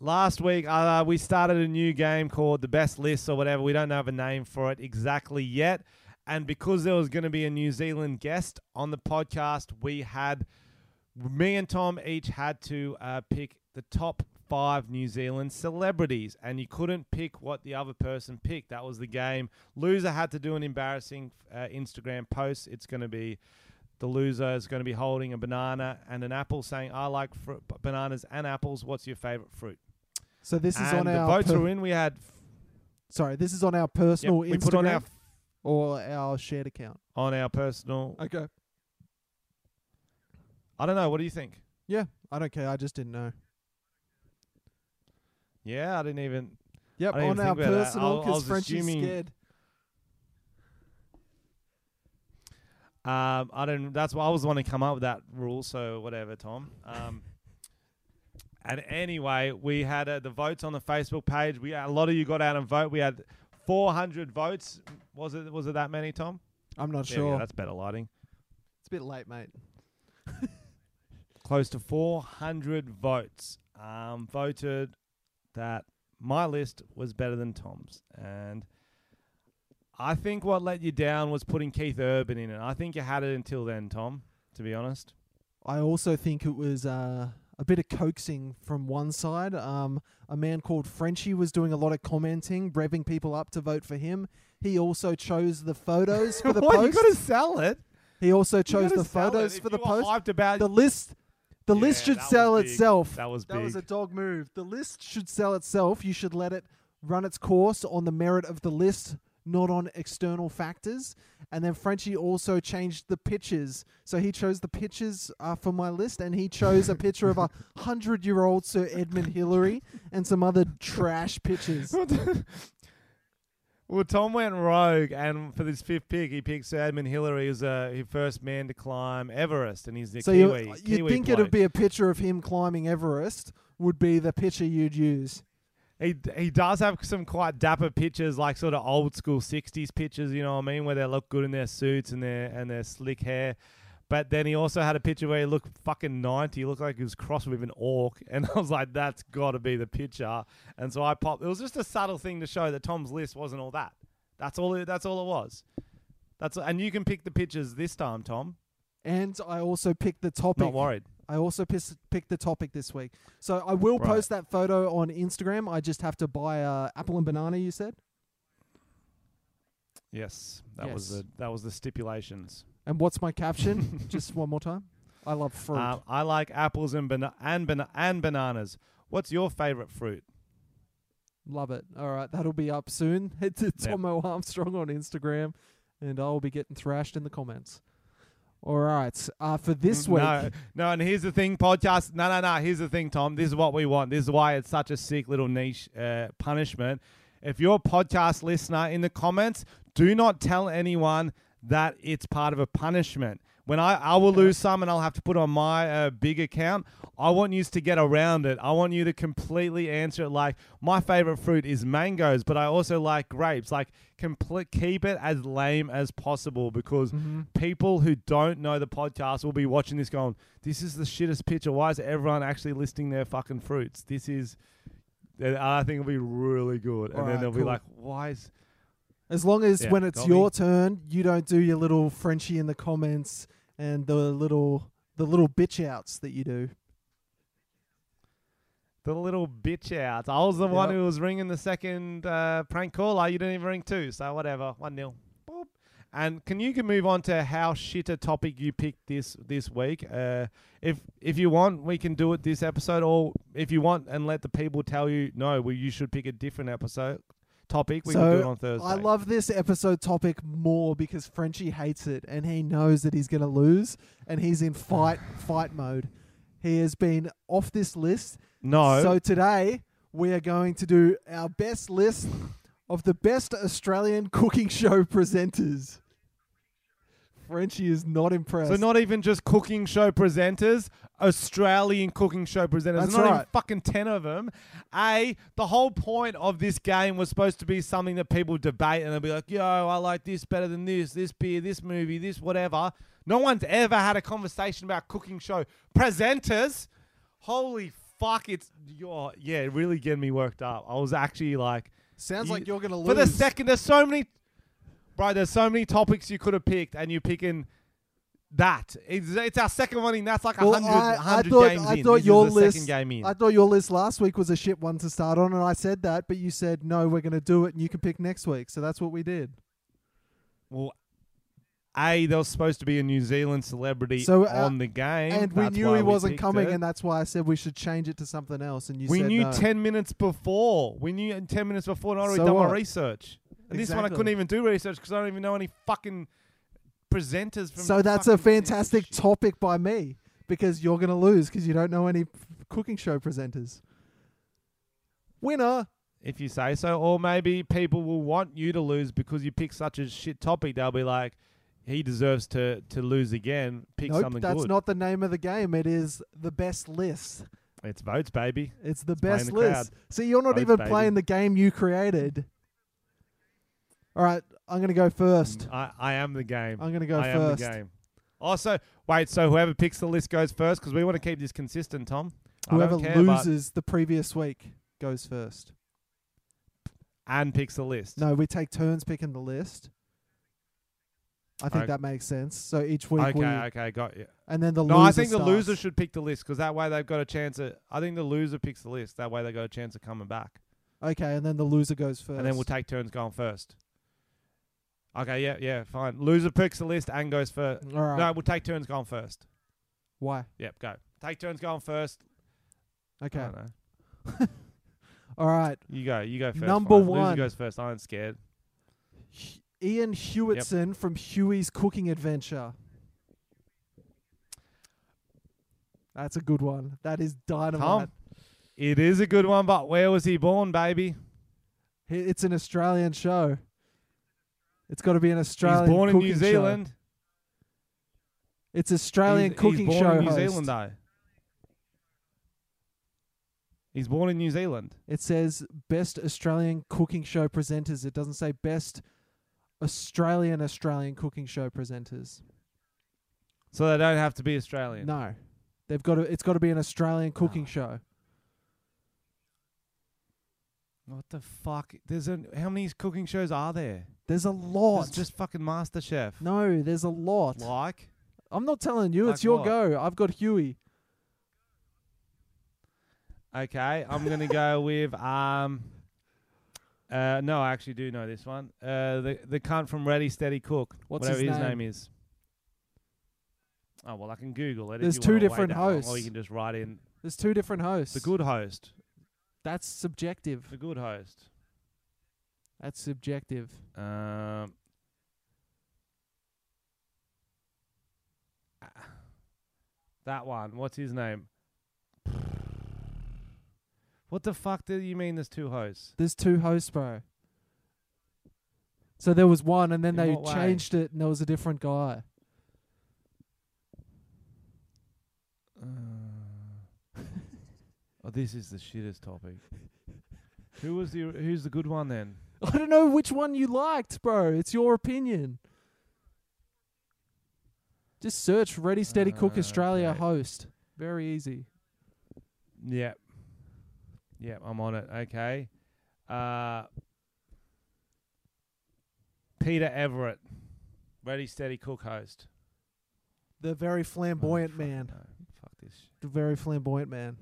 C: Last week, uh, we started a new game called the Best List or whatever. We don't have a name for it exactly yet. And because there was going to be a New Zealand guest on the podcast, we had me and Tom each had to uh, pick the top five New Zealand celebrities, and you couldn't pick what the other person picked. That was the game. Loser had to do an embarrassing uh, Instagram post. It's going to be the loser is going to be holding a banana and an apple, saying, "I like fr- bananas and apples. What's your favorite fruit?"
B: So this is
C: and
B: on
C: the
B: our
C: votes
B: per-
C: are in. We had
B: sorry. This is on our
C: yep,
B: personal
C: we
B: Instagram
C: put on our
B: or our shared account.
C: on our personal.
B: Okay.
C: I don't know. What do you think?
B: Yeah, I don't care. I just didn't know.
C: Yeah, I didn't even.
B: Yep,
C: I didn't
B: on
C: even
B: our personal because
C: Frenchy's
B: scared.
C: Um, I don't. That's why I was the one to come up with that rule. So whatever, Tom. Um, and anyway, we had uh, the votes on the Facebook page. We a lot of you got out and vote. We had 400 votes. Was it? Was it that many, Tom?
B: I'm not
C: There we go,
B: sure.
C: That's better lighting.
B: It's a bit late, mate.
C: Close to 400 votes. Um, voted that my list was better than Tom's, and I think what let you down was putting Keith Urban in it. I think you had it until then, Tom. To be honest.
B: I also think it was uh, a bit of coaxing from one side. Um, a man called Frenchy was doing a lot of commenting, revving people up to vote for him. He also chose the photos for the
C: what? You
B: post.
C: got to sell it.
B: he also chose the photos for the
C: you
B: post.
C: Hyped about
B: The list, the list should sell itself.
C: That was big.
B: That was a dog move. The list should sell itself. You should let it run its course on the merit of the list, not on external factors. And then Frenchy also changed the pictures. So he chose the pictures uh, for my list, and he chose a picture of a hundred-year-old Sir Edmund Hillary and some other trash pictures.
C: Well, Tom went rogue, and for this fifth pick, he picked Sir Edmund Hillary as uh, his first man to climb Everest, and he's the
B: so you
C: Kiwi.
B: you'd
C: Kiwi
B: think
C: bloke.
B: it'd be a picture of him climbing Everest would be the picture you'd use.
C: He he does have some quite dapper pictures, like sort of old school '60s pictures. You know what I mean, where they look good in their suits and their and their slick hair. But then he also had a picture where he looked fucking 90. He looked like he was crossed with an orc. And I was like, that's got to be the picture. And so I popped. It was just a subtle thing to show that Tom's list wasn't all that. That's all. It, that's all it was. That's and you can pick the pictures this time, Tom.
B: And I also picked the topic.
C: Not worried.
B: I also pis- picked the topic this week. So I will
C: Right.
B: post that photo on Instagram. I just have to buy uh, apple and banana. You said.
C: Yes, that was the that was the stipulations.
B: And what's my caption? just one more time. I love fruit.
C: Um, I like apples and bana- and bana- and bananas. What's your favorite fruit?
B: Love it. All right, that'll be up soon. Head to Tomo Armstrong on Instagram, and I'll be getting thrashed in the comments. All right, uh, for this week,
C: Mm, No, no, and here's the thing, podcast. No, no, no. Here's the thing, Tom. This is what we want. This is why it's such a sick little niche uh, punishment. If you're a podcast listener in the comments, do not tell anyone that it's part of a punishment. When I, I will lose some and I'll have to put on my uh, big account, I want you to get around it. I want you to completely answer it like my favorite fruit is mangoes, but I also like grapes. Like complete, keep it as lame as possible because
B: Mhm.
C: people who don't know the podcast will be watching this going, this is the shittest picture. Why is everyone actually listing their fucking fruits? This is, and I think it'll be really good. And then they'll be like, why is,
B: as long as
C: Yeah,
B: when it's your
C: me.
B: turn, you don't do your little Frenchy in the comments and the little the little bitch outs that you do.
C: the little bitch outs. I was the one who was ringing the second uh, prank caller. You didn't even ring two, so whatever. One nil. Boop. And can you can move on to how shit a topic you picked this this week? Uh, if if you want, we can do it this episode, or if you want, and let the people tell you no, well you should pick a different episode topic. We can do it on Thursday.
B: I love this episode topic more because Frenchy hates it and he knows that he's going to lose and he's in fight fight mode. He has been off this list.
C: no.
B: So today we are going to do our best list of the best Australian cooking show presenters. Frenchy is not impressed.
C: So not even just cooking show presenters, Australian cooking show presenters.
B: That's
C: There's not even fucking ten of them. A, the whole point of this game was supposed to be something that people debate and they'll be like, yo, I like this better than this, this beer, this movie, this whatever. No one's ever had a conversation about cooking show presenters. Holy fuck, it's oh, yeah, it really getting me worked up. I was actually like
B: Sounds
C: You-
B: like you're going to lose.
C: for the second, there's so many, bro. There's so many topics you could have picked, and you're picking that. It's, it's our second one in. That's like a
B: Well,
C: hundred,
B: I- I thought-
C: games
B: I
C: in.
B: thought
C: this
B: your
C: is the
B: list-
C: second game in.
B: I thought your list last week was a shit one to start on, and I said that, but you said no, we're going to do it, and you can pick next week. So that's what we did.
C: well, a there was supposed to be a New Zealand celebrity
B: So, uh,
C: on the game,
B: and we
C: That's
B: knew he wasn't coming,
C: it.
B: and that's why I said we should change it to something else. And you
C: we knew
B: no.
C: ten minutes before. We knew ten minutes before. and I'd already
B: So
C: done my research. And this one I couldn't even do research because I don't even know any fucking presenters from.
B: So that's a
C: fucking piece of
B: fantastic
C: shit.
B: topic by me because you're going to lose because you don't know any cooking show presenters. Winner.
C: if you say so. Or maybe people will want you to lose because you pick such a shit topic. They'll be like, he deserves to, to lose again. Pick
B: nope,
C: something
B: that's
C: good.
B: not the name of the game. It is the best list.
C: it's votes, baby.
B: It's the
C: playing
B: best
C: the
B: list. See, you're not
C: Votes,
B: even
C: baby.
B: playing the game you created. All right, I'm going to go first.
C: I, I am the game.
B: I'm going to go
C: I am
B: first.
C: the game. Also, wait. So whoever picks the list goes first because we want to keep this consistent, Tom. I
B: Whoever
C: don't care, but-
B: loses the previous week goes first.
C: and picks the list.
B: No, we take turns picking the list. I think
C: Okay.
B: that makes sense. So each week
C: Okay,
B: we,
C: okay, got you.
B: and then the
C: No,
B: loser
C: I think the
B: starts.
C: loser should pick the list because that way they've got a chance at. I think the loser picks the list. That way they got a chance of coming back.
B: Okay, and then the loser goes first.
C: and then we'll take turns going first. Okay, yeah, yeah, fine. Loser picks the list and goes first.
B: All right.
C: No, we'll take turns going first.
B: Why?
C: Yep, go. Take turns going first. I
B: Okay.
C: don't know.
B: All right.
C: You go. You go first.
B: Number
C: fine.
B: one.
C: Loser goes first. I ain't scared.
B: H- Ian Hewitson from Huey's Cooking Adventure. That's a good one. That is dynamite.
C: Tom, it is a good one, but where was he born, baby?
B: It's an Australian show. It's got to be an Australian.
C: he's born in New
B: show.
C: Zealand.
B: It's Australian
C: he's,
B: cooking
C: he's born
B: show
C: in New
B: host.
C: Zealand though. He's born in New Zealand.
B: It says best Australian cooking show presenters. It doesn't say best Australian Australian cooking show presenters.
C: So they don't have to be Australian.
B: No, they've got to. It's got to be an Australian ah. cooking
C: Oh.
B: show.
C: What the fuck? There's a how many cooking shows are there?
B: There's a lot.
C: There's just fucking Master Chef.
B: no, there's a lot.
C: Like
B: I'm not telling you.
C: Like
B: it's your
C: what?
B: go. I've got Huey.
C: Okay, I'm gonna go with um. Uh, no, I actually do know this one. Uh, the the cunt from Ready Steady Cook,
B: What's
C: whatever
B: his
C: his
B: name?
C: name is. Oh well, I can Google it. if
B: There's two different
C: hosts, long, or you can just write in
B: There's two different hosts.
C: the good host.
B: That's subjective.
C: The good host.
B: That's subjective.
C: Um. That one. What's his name? What the fuck do you mean? There's two hosts.
B: There's two hosts, bro. So there was one, and then
C: In
B: they
C: what way?
B: changed it, and there was a different guy.
C: Uh, oh, this is the shittest topic. Who was the Who's the good one then?
B: I don't know which one you liked, bro. It's your opinion. Just search Ready Steady Cook
C: Uh,
B: Australia
C: okay.
B: host. Very easy.
C: Yep. Yep, I'm on it. Okay. Uh, Peter Everett, Ready Steady Cook host.
B: The very
C: Oh,
B: flamboyant
C: fuck
B: man.
C: no. Fuck this.
B: The very flamboyant man.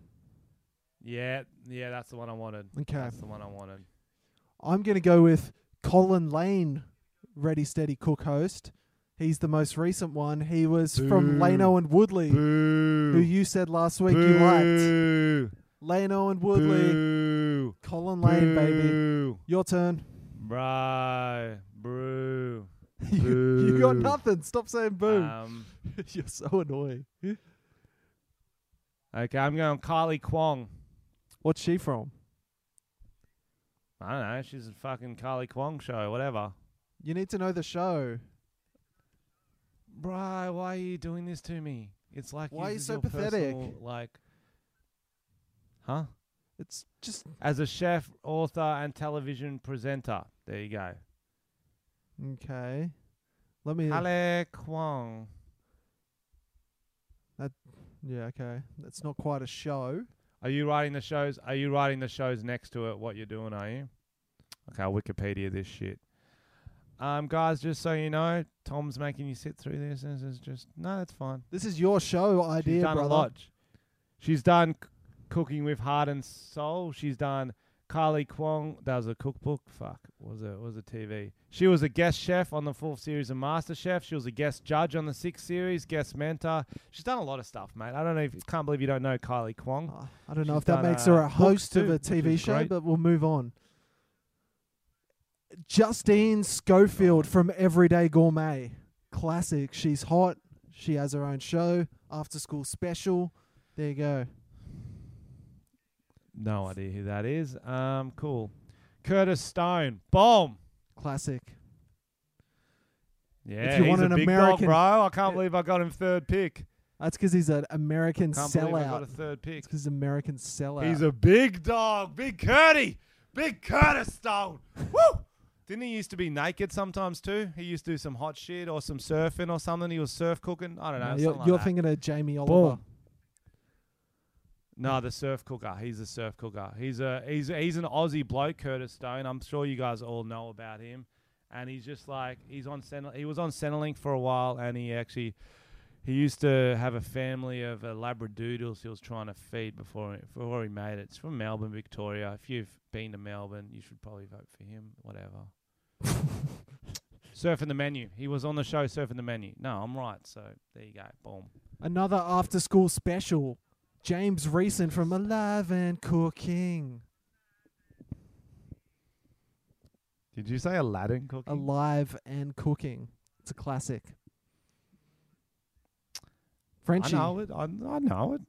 C: Yeah, yeah, that's the one I wanted.
B: Okay.
C: That's the one I wanted.
B: I'm going to go with Colin Lane, Ready Steady Cook host. He's the most recent one. He was from
C: Boo.
B: Lano and Woodley,
C: Boo.
B: who you said last week you liked.
C: Boo.
B: Lano and Woodley.
C: Boo.
B: Colin Lane, baby. Your turn.
C: Bro. Brew.
B: you, you got nothing. Stop saying boo.
C: Um,
B: You're so annoying.
C: okay, I'm going Kylie Kwong.
B: What's she from?
C: I don't know. She's a fucking Kylie Kwong show, whatever.
B: You need to know the show.
C: Bro, why are you doing this to me? It's like
B: Why are you
C: this is
B: so
C: your
B: pathetic?
C: personal, Like, huh?
B: It's just
C: As a chef, author, and television presenter. There you go.
B: okay. Let me.
C: Kylie Kwong.
B: That yeah, okay. That's not quite a show.
C: Are you writing the shows? Are you writing the shows next to it? What you're doing? Are you? Okay, I'll Wikipedia this shit. Um, guys, just so you know, Tom's making you sit through this. This is just no, that's fine.
B: This is your show idea,
C: She's done
B: brother.
C: a lot. She's done c- cooking with heart and soul. She's done Kylie Kwong. That was a cookbook. Fuck, was it? Was a TV? She was a guest chef on the fourth series of MasterChef. She was a guest judge on the sixth series, guest mentor. She's done a lot of stuff, mate. I don't know if can't believe you don't know Kylie Kwong.
B: Uh, I don't know
C: She's
B: if that makes
C: uh,
B: her a host of a TV show,
C: great.
B: but we'll move on. Justine Schofield from Everyday Gourmet. Classic. She's hot. She has her own show, after school special. There you go.
C: No idea who that is. Um, cool. Curtis Stone. Boom.
B: Classic.
C: Yeah, if
B: you
C: he's
B: want
C: a
B: an
C: big
B: American-
C: dog, bro. I can't
B: Yeah.
C: believe I got him third pick.
B: That's because he's an American
C: Can't believe I got a third pick.
B: Because he's an American sellout.
C: He's a big dog, big Curdy, big Curtis Stone. Woo! Didn't he used to be naked sometimes too? He used to do some hot shit or some surfing or something. He was surf cooking. I don't know.
B: No, you're
C: like
B: you're
C: that.
B: thinking of Jamie Oliver.
C: Boom. No, the surf cooker. He's a surf cooker. He's a he's he's an Aussie bloke, Curtis Stone. I'm sure you guys all know about him. And he's just like he's on he was on Centrelink for a while, and he actually he used to have a family of uh, Labradoodles he was trying to feed before he, before he made it. It's from Melbourne, Victoria. If you've been to Melbourne, you should probably vote for him. Whatever. Surfing the menu. He was on the show surfing the menu. No, I'm right. So there you go. Boom.
B: Another after school special. James Reeson from Alive and Cooking.
C: Did you say Aladdin cooking?
B: Alive and Cooking. It's a classic. Frenchy.
C: I know it. I, I know it.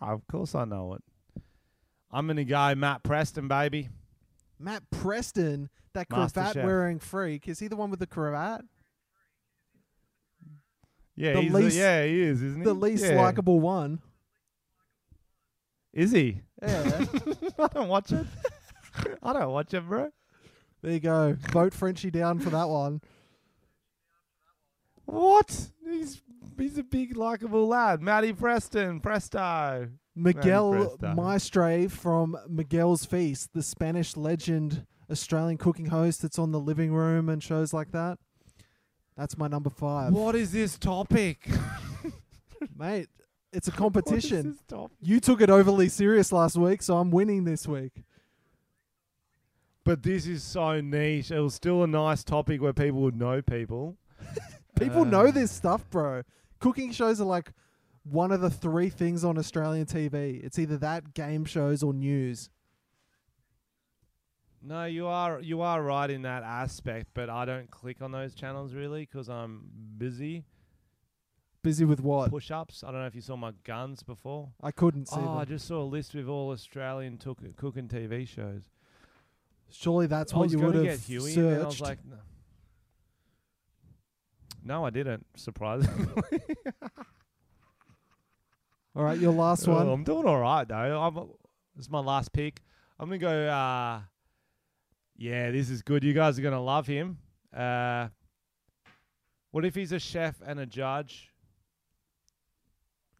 C: Of course, I know it. I'm gonna go Matt Preston, baby.
B: Matt Preston, that
C: Master
B: cravat
C: Chef.
B: wearing freak. Is he the one with the cravat?
C: Yeah,
B: The
C: he's
B: least-
C: the, yeah, he is, isn't he?
B: The least
C: yeah.
B: likable one.
C: Is he?
B: Yeah.
C: I don't watch it. I don't watch it, bro.
B: there you go. Vote Frenchy down for that one.
C: What? He's he's a big likable lad. Matty Preston, Presto.
B: Miguel
C: Presto.
B: Maestre from Miguel's Feast, the Spanish legend Australian cooking host that's on the living room and shows like that. That's my number five.
C: What is this topic?
B: Mate, it's a competition. You took it overly serious last week, so I'm winning this week.
C: But this is so niche. It was still a nice topic where people would know people.
B: People
C: Uh,
B: know this stuff, bro. Cooking shows are like one of the three things on Australian TV. It's either that, game shows, or news.
C: No, you are you are right in that aspect, but I don't click on those channels really because I'm busy.
B: Busy with what?
C: Push-ups. I don't know if you saw my guns before.
B: I couldn't see
C: Oh, I
B: them.
C: just saw a list with all Australian took- cooking TV shows.
B: Surely that's
C: I
B: what
C: was
B: you
C: gonna
B: would
C: get
B: have
C: Huey,
B: searched.
C: and then I was like, no. No, I didn't. Surprisingly,
B: All right, your last
C: Oh,
B: one.
C: I'm doing all right though. I'm, this is my last pick. I'm gonna go. Uh, yeah, this is good. You guys are gonna love him. Uh, what if he's a chef and a judge?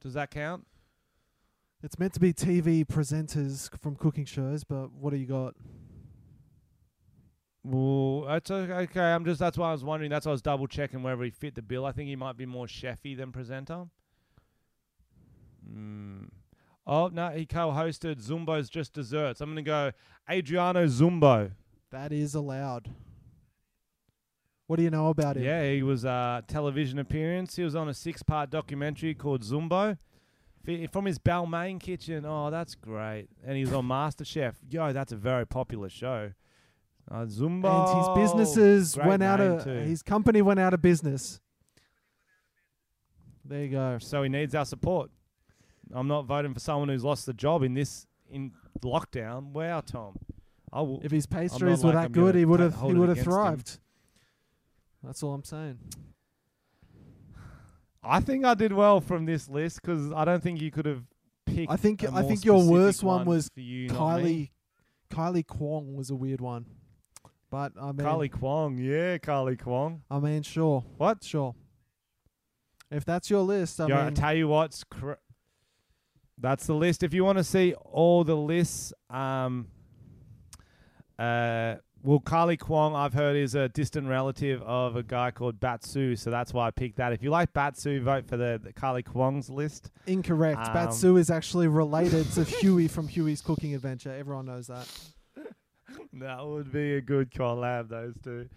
C: Does that count?
B: It's meant to be TV presenters from cooking shows, but what do you got?
C: Well, that's okay. I'm just that's why I was wondering. That's why I was double checking whether he fit the bill. I think he might be more chefy than presenter. Mm. Oh no, he co-hosted Zumbo's Just Desserts. I'm gonna go Adriano Zumbo.
B: That is allowed. What do you know about him?
C: Yeah, he was a television appearance. He was on a six-part documentary called Zumbo. F- From his Balmain kitchen. Oh, that's great. And he's on MasterChef. Yo, that's a very popular show. Uh, Zumbo.
B: And his businesses
C: Great
B: went out
C: name
B: of
C: too.
B: his company went out of business. There you go.
C: So he needs our support. I'm not voting for someone who's lost the job in this in lockdown. Wow, Tom. I will.
B: If his pastries were
C: like
B: that
C: I'm
B: good,
C: gonna
B: he would
C: ta-
B: have he
C: hold it
B: would have
C: against him.
B: thrived. That's all I'm saying.
C: I think I did well from this list because I don't think you could have picked.
B: I think
C: a
B: I
C: more
B: think your worst one was
C: for you.
B: Kylie Kylie Kwong was a weird one. But I mean
C: Kylie Kwong, yeah, Kylie Kwong.
B: I mean sure.
C: What?
B: Sure. If that's your list, I
C: yeah, I
B: mean
C: tell you what's. Cr- that's the list. If you want to see all the lists, um, uh, well, Carly Kwong, I've heard is a distant relative of a guy called Batsu, so that's why I picked that. If you like Batsu, vote for the, the Carly Kwong's list.
B: incorrect.
C: um,
B: Batsu is actually related to Huey from Huey's Cooking Adventure. Everyone knows that.
C: That would be a good collab, those two.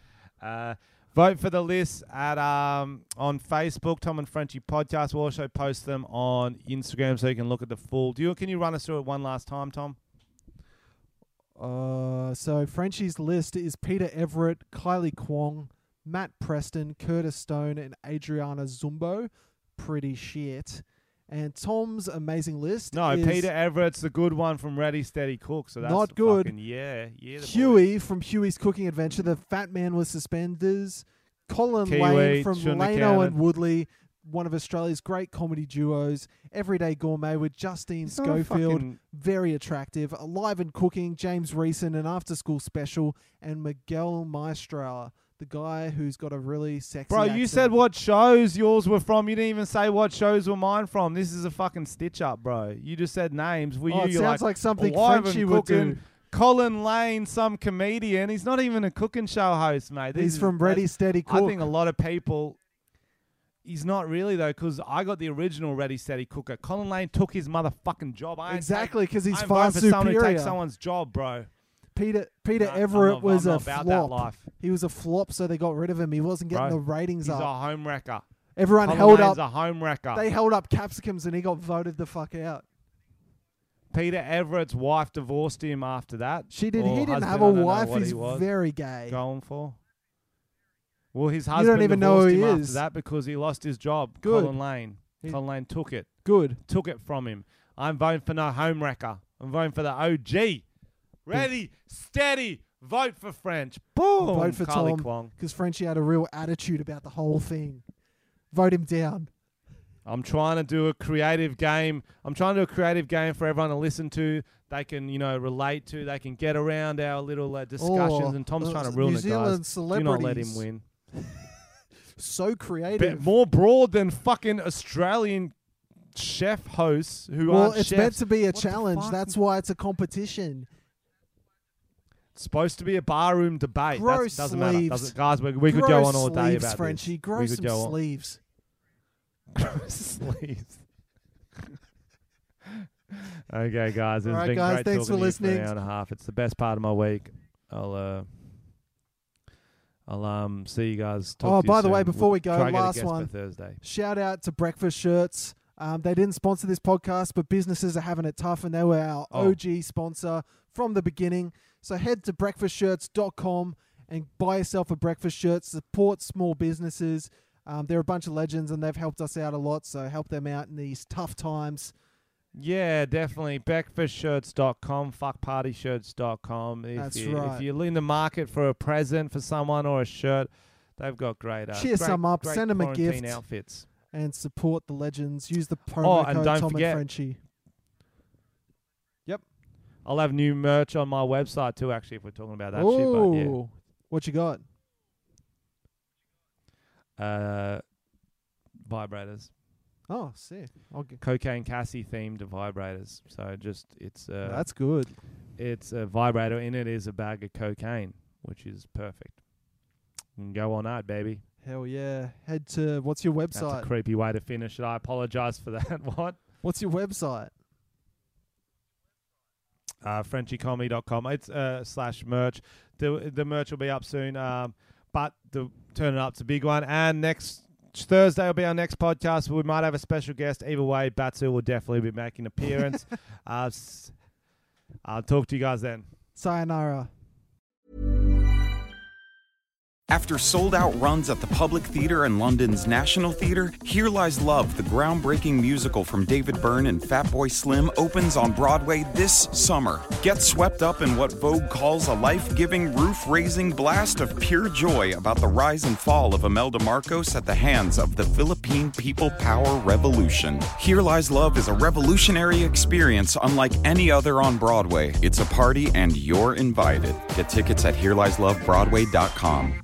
C: Uh, vote for the list at um, on Facebook, Tom and Frenchy Podcast. We'll also post them on Instagram so you can look at the full. Do you can you run us through it one last time, Tom?
B: Uh, so Frenchy's list is Peter Everett, Kylie Kwong, Matt Preston, Curtis Stone, and Adriano Zumbo. Pretty shit. And Tom's amazing list
C: No, Peter Everett's the good one from Ready Steady Cook. So that's
B: Not good.
C: fucking- yeah, yeah. boy.
B: Huey from Huey's Cooking Adventure, the fat man with suspenders, Colin
C: Kiwi,
B: Lane from
C: have
B: and. Woodley, one of Australia's great comedy duos, Everyday Gourmet with Justine
C: He's
B: Schofield,
C: fucking-
B: very attractive, Alive and Cooking, James Reeson, an after school special, and Miguel Maestre, the guy who's got a really sexy
C: Bro, you said what shows yours were from. You didn't even say what shows were mine from. This is a fucking stitch up, bro. You just said names. Were
B: Oh,
C: you?
B: sounds
C: like,
B: like something
C: and
B: would do.
C: Colin Lane, some comedian. He's not even a cooking show host, mate. This
B: He's
C: is-
B: from Ready Steady Cook.
C: I think a lot of people. He's not really though, because I got the original Ready Steady Cooker. Colin Lane took his motherfucking job. I ain't
B: exactly because he's
C: I'm
B: far
C: voting for someone who
B: superior.
C: takes someone's job, bro.
B: Peter Peter
C: I'm
B: Everett
C: not-
B: was
C: I'm
B: a
C: not about that
B: flop.
C: life.
B: He was a flop, so they got rid of him. He wasn't getting
C: Bro,
B: the ratings up.
C: He's
B: up.
C: a home wrecker.
B: Everyone
C: Colin
B: held
C: Lane's
B: up.
C: a home wrecker.
B: They held up capsicums, and he got voted the fuck out.
C: Peter Everett's wife divorced him after that.
B: She did.
C: Or
B: he didn't
C: husband,
B: have
C: I
B: a
C: don't know
B: wife.
C: what
B: He's
C: he was
B: very gay.
C: going for. Well, his husband
B: don't
C: husband
B: even know who
C: him
B: he
C: after
B: is.
C: that because he lost his job.
B: Good.
C: Colin Lane.
B: He-
C: Colin Lane took it.
B: Good.
C: Took it from him. I'm voting for no home wrecker. I'm voting for the OG. Ready, steady, Vote for French. Boom.
B: Vote for
C: Carly
B: Tom
C: Kwong.
B: because Frenchy had a real attitude about the whole thing. Vote him down.
C: I'm trying to do a creative game. I'm trying to do a creative game for everyone to listen to. They can, you know, relate to. They can get around our little uh, discussions.
B: Oh,
C: and Tom's
B: uh,
C: trying to ruin
B: New
C: it,
B: Zealand
C: guys. Do not let him
B: celebrities.
C: win.
B: So
C: Bit
B: creative.
C: more broad than fucking Australian chef hosts who
B: well,
C: aren't
B: it's
C: chefs.
B: meant to be a
C: What the
B: challenge.
C: fuck?
B: That's why it's a competition.
C: It's supposed to be a barroom debate.
B: Grow
C: That doesn't matter.
B: sleeves.
C: Doesn't, guys, we, we could
B: Grow
C: go on all day
B: sleeves,
C: about
B: Frenchy.
C: this.
B: Grow
C: we could
B: some
C: go on.
B: sleeves.
C: Grow sleeves. okay, guys. It's
B: All right,
C: been
B: guys,
C: great
B: thanks
C: talking
B: for
C: to you
B: listening.
C: An hour and a half. It's the best part of my week. I'll uh, I'll um see you guys. Talk
B: Oh, by the way, before
C: We'll
B: we go,
C: try to get a
B: last one.
C: Thursday.
B: Shout out to Breakfast Shirts. Um, they didn't sponsor this podcast, but businesses are having it tough, and they were our
C: Oh.
B: OG sponsor from the beginning. So head to breakfastshirts.com and buy yourself a breakfast shirt. Support small businesses. Um, they're a bunch of legends, and they've helped us out a lot. So help them out in these tough times.
C: Yeah, definitely. Breakfastshirts.com, fuckpartyshirts.com. If
B: That's
C: you,
B: right.
C: If you're in the market for a present for someone or a shirt, they've got great. Uh,
B: Cheer
C: great,
B: some up, send 'em a gift.
C: outfits.
B: and support the legends. Use the promo
C: Oh, and
B: code
C: don't
B: Tom
C: forget-
B: and Frenchy. Yep.
C: I'll have new merch on my website too. Actually, if we're talking about that shit, but yeah.
B: Oh, what you got?
C: Uh, vibrators,
B: Oh, sick. Get,
C: cocaine Cassie themed vibrators. So just it's uh,
B: that's good.
C: it's a vibrator. In it is a bag of cocaine, which is perfect. You can go on that, baby.
B: Hell yeah. Head to what's your
C: That's
B: website?
C: a creepy way to finish it. I apologize for that. what?
B: what's your website?
C: uh, FrenchieComedy.com. It's uh, slash merch. The the merch will be up soon. Um, but the turn it up, it's a big one. And next Thursday will be our next podcast. We might have a special guest. Either way, Batsu will definitely be making an appearance. uh, I'll talk to you guys then.
B: Sayonara.
A: After sold out runs at the Public Theatre and London's National Theatre, Here Lies Love, the groundbreaking musical from David Byrne and Fatboy Slim, opens on Broadway this summer. Get swept up in what Vogue calls a life giving, roof raising blast of pure joy about the rise and fall of Imelda Marcos at the hands of the Philippine People Power Revolution. Here Lies Love is a revolutionary experience unlike any other on Broadway. It's a party, and you're invited. Get tickets at HereLiesLoveBroadway.com.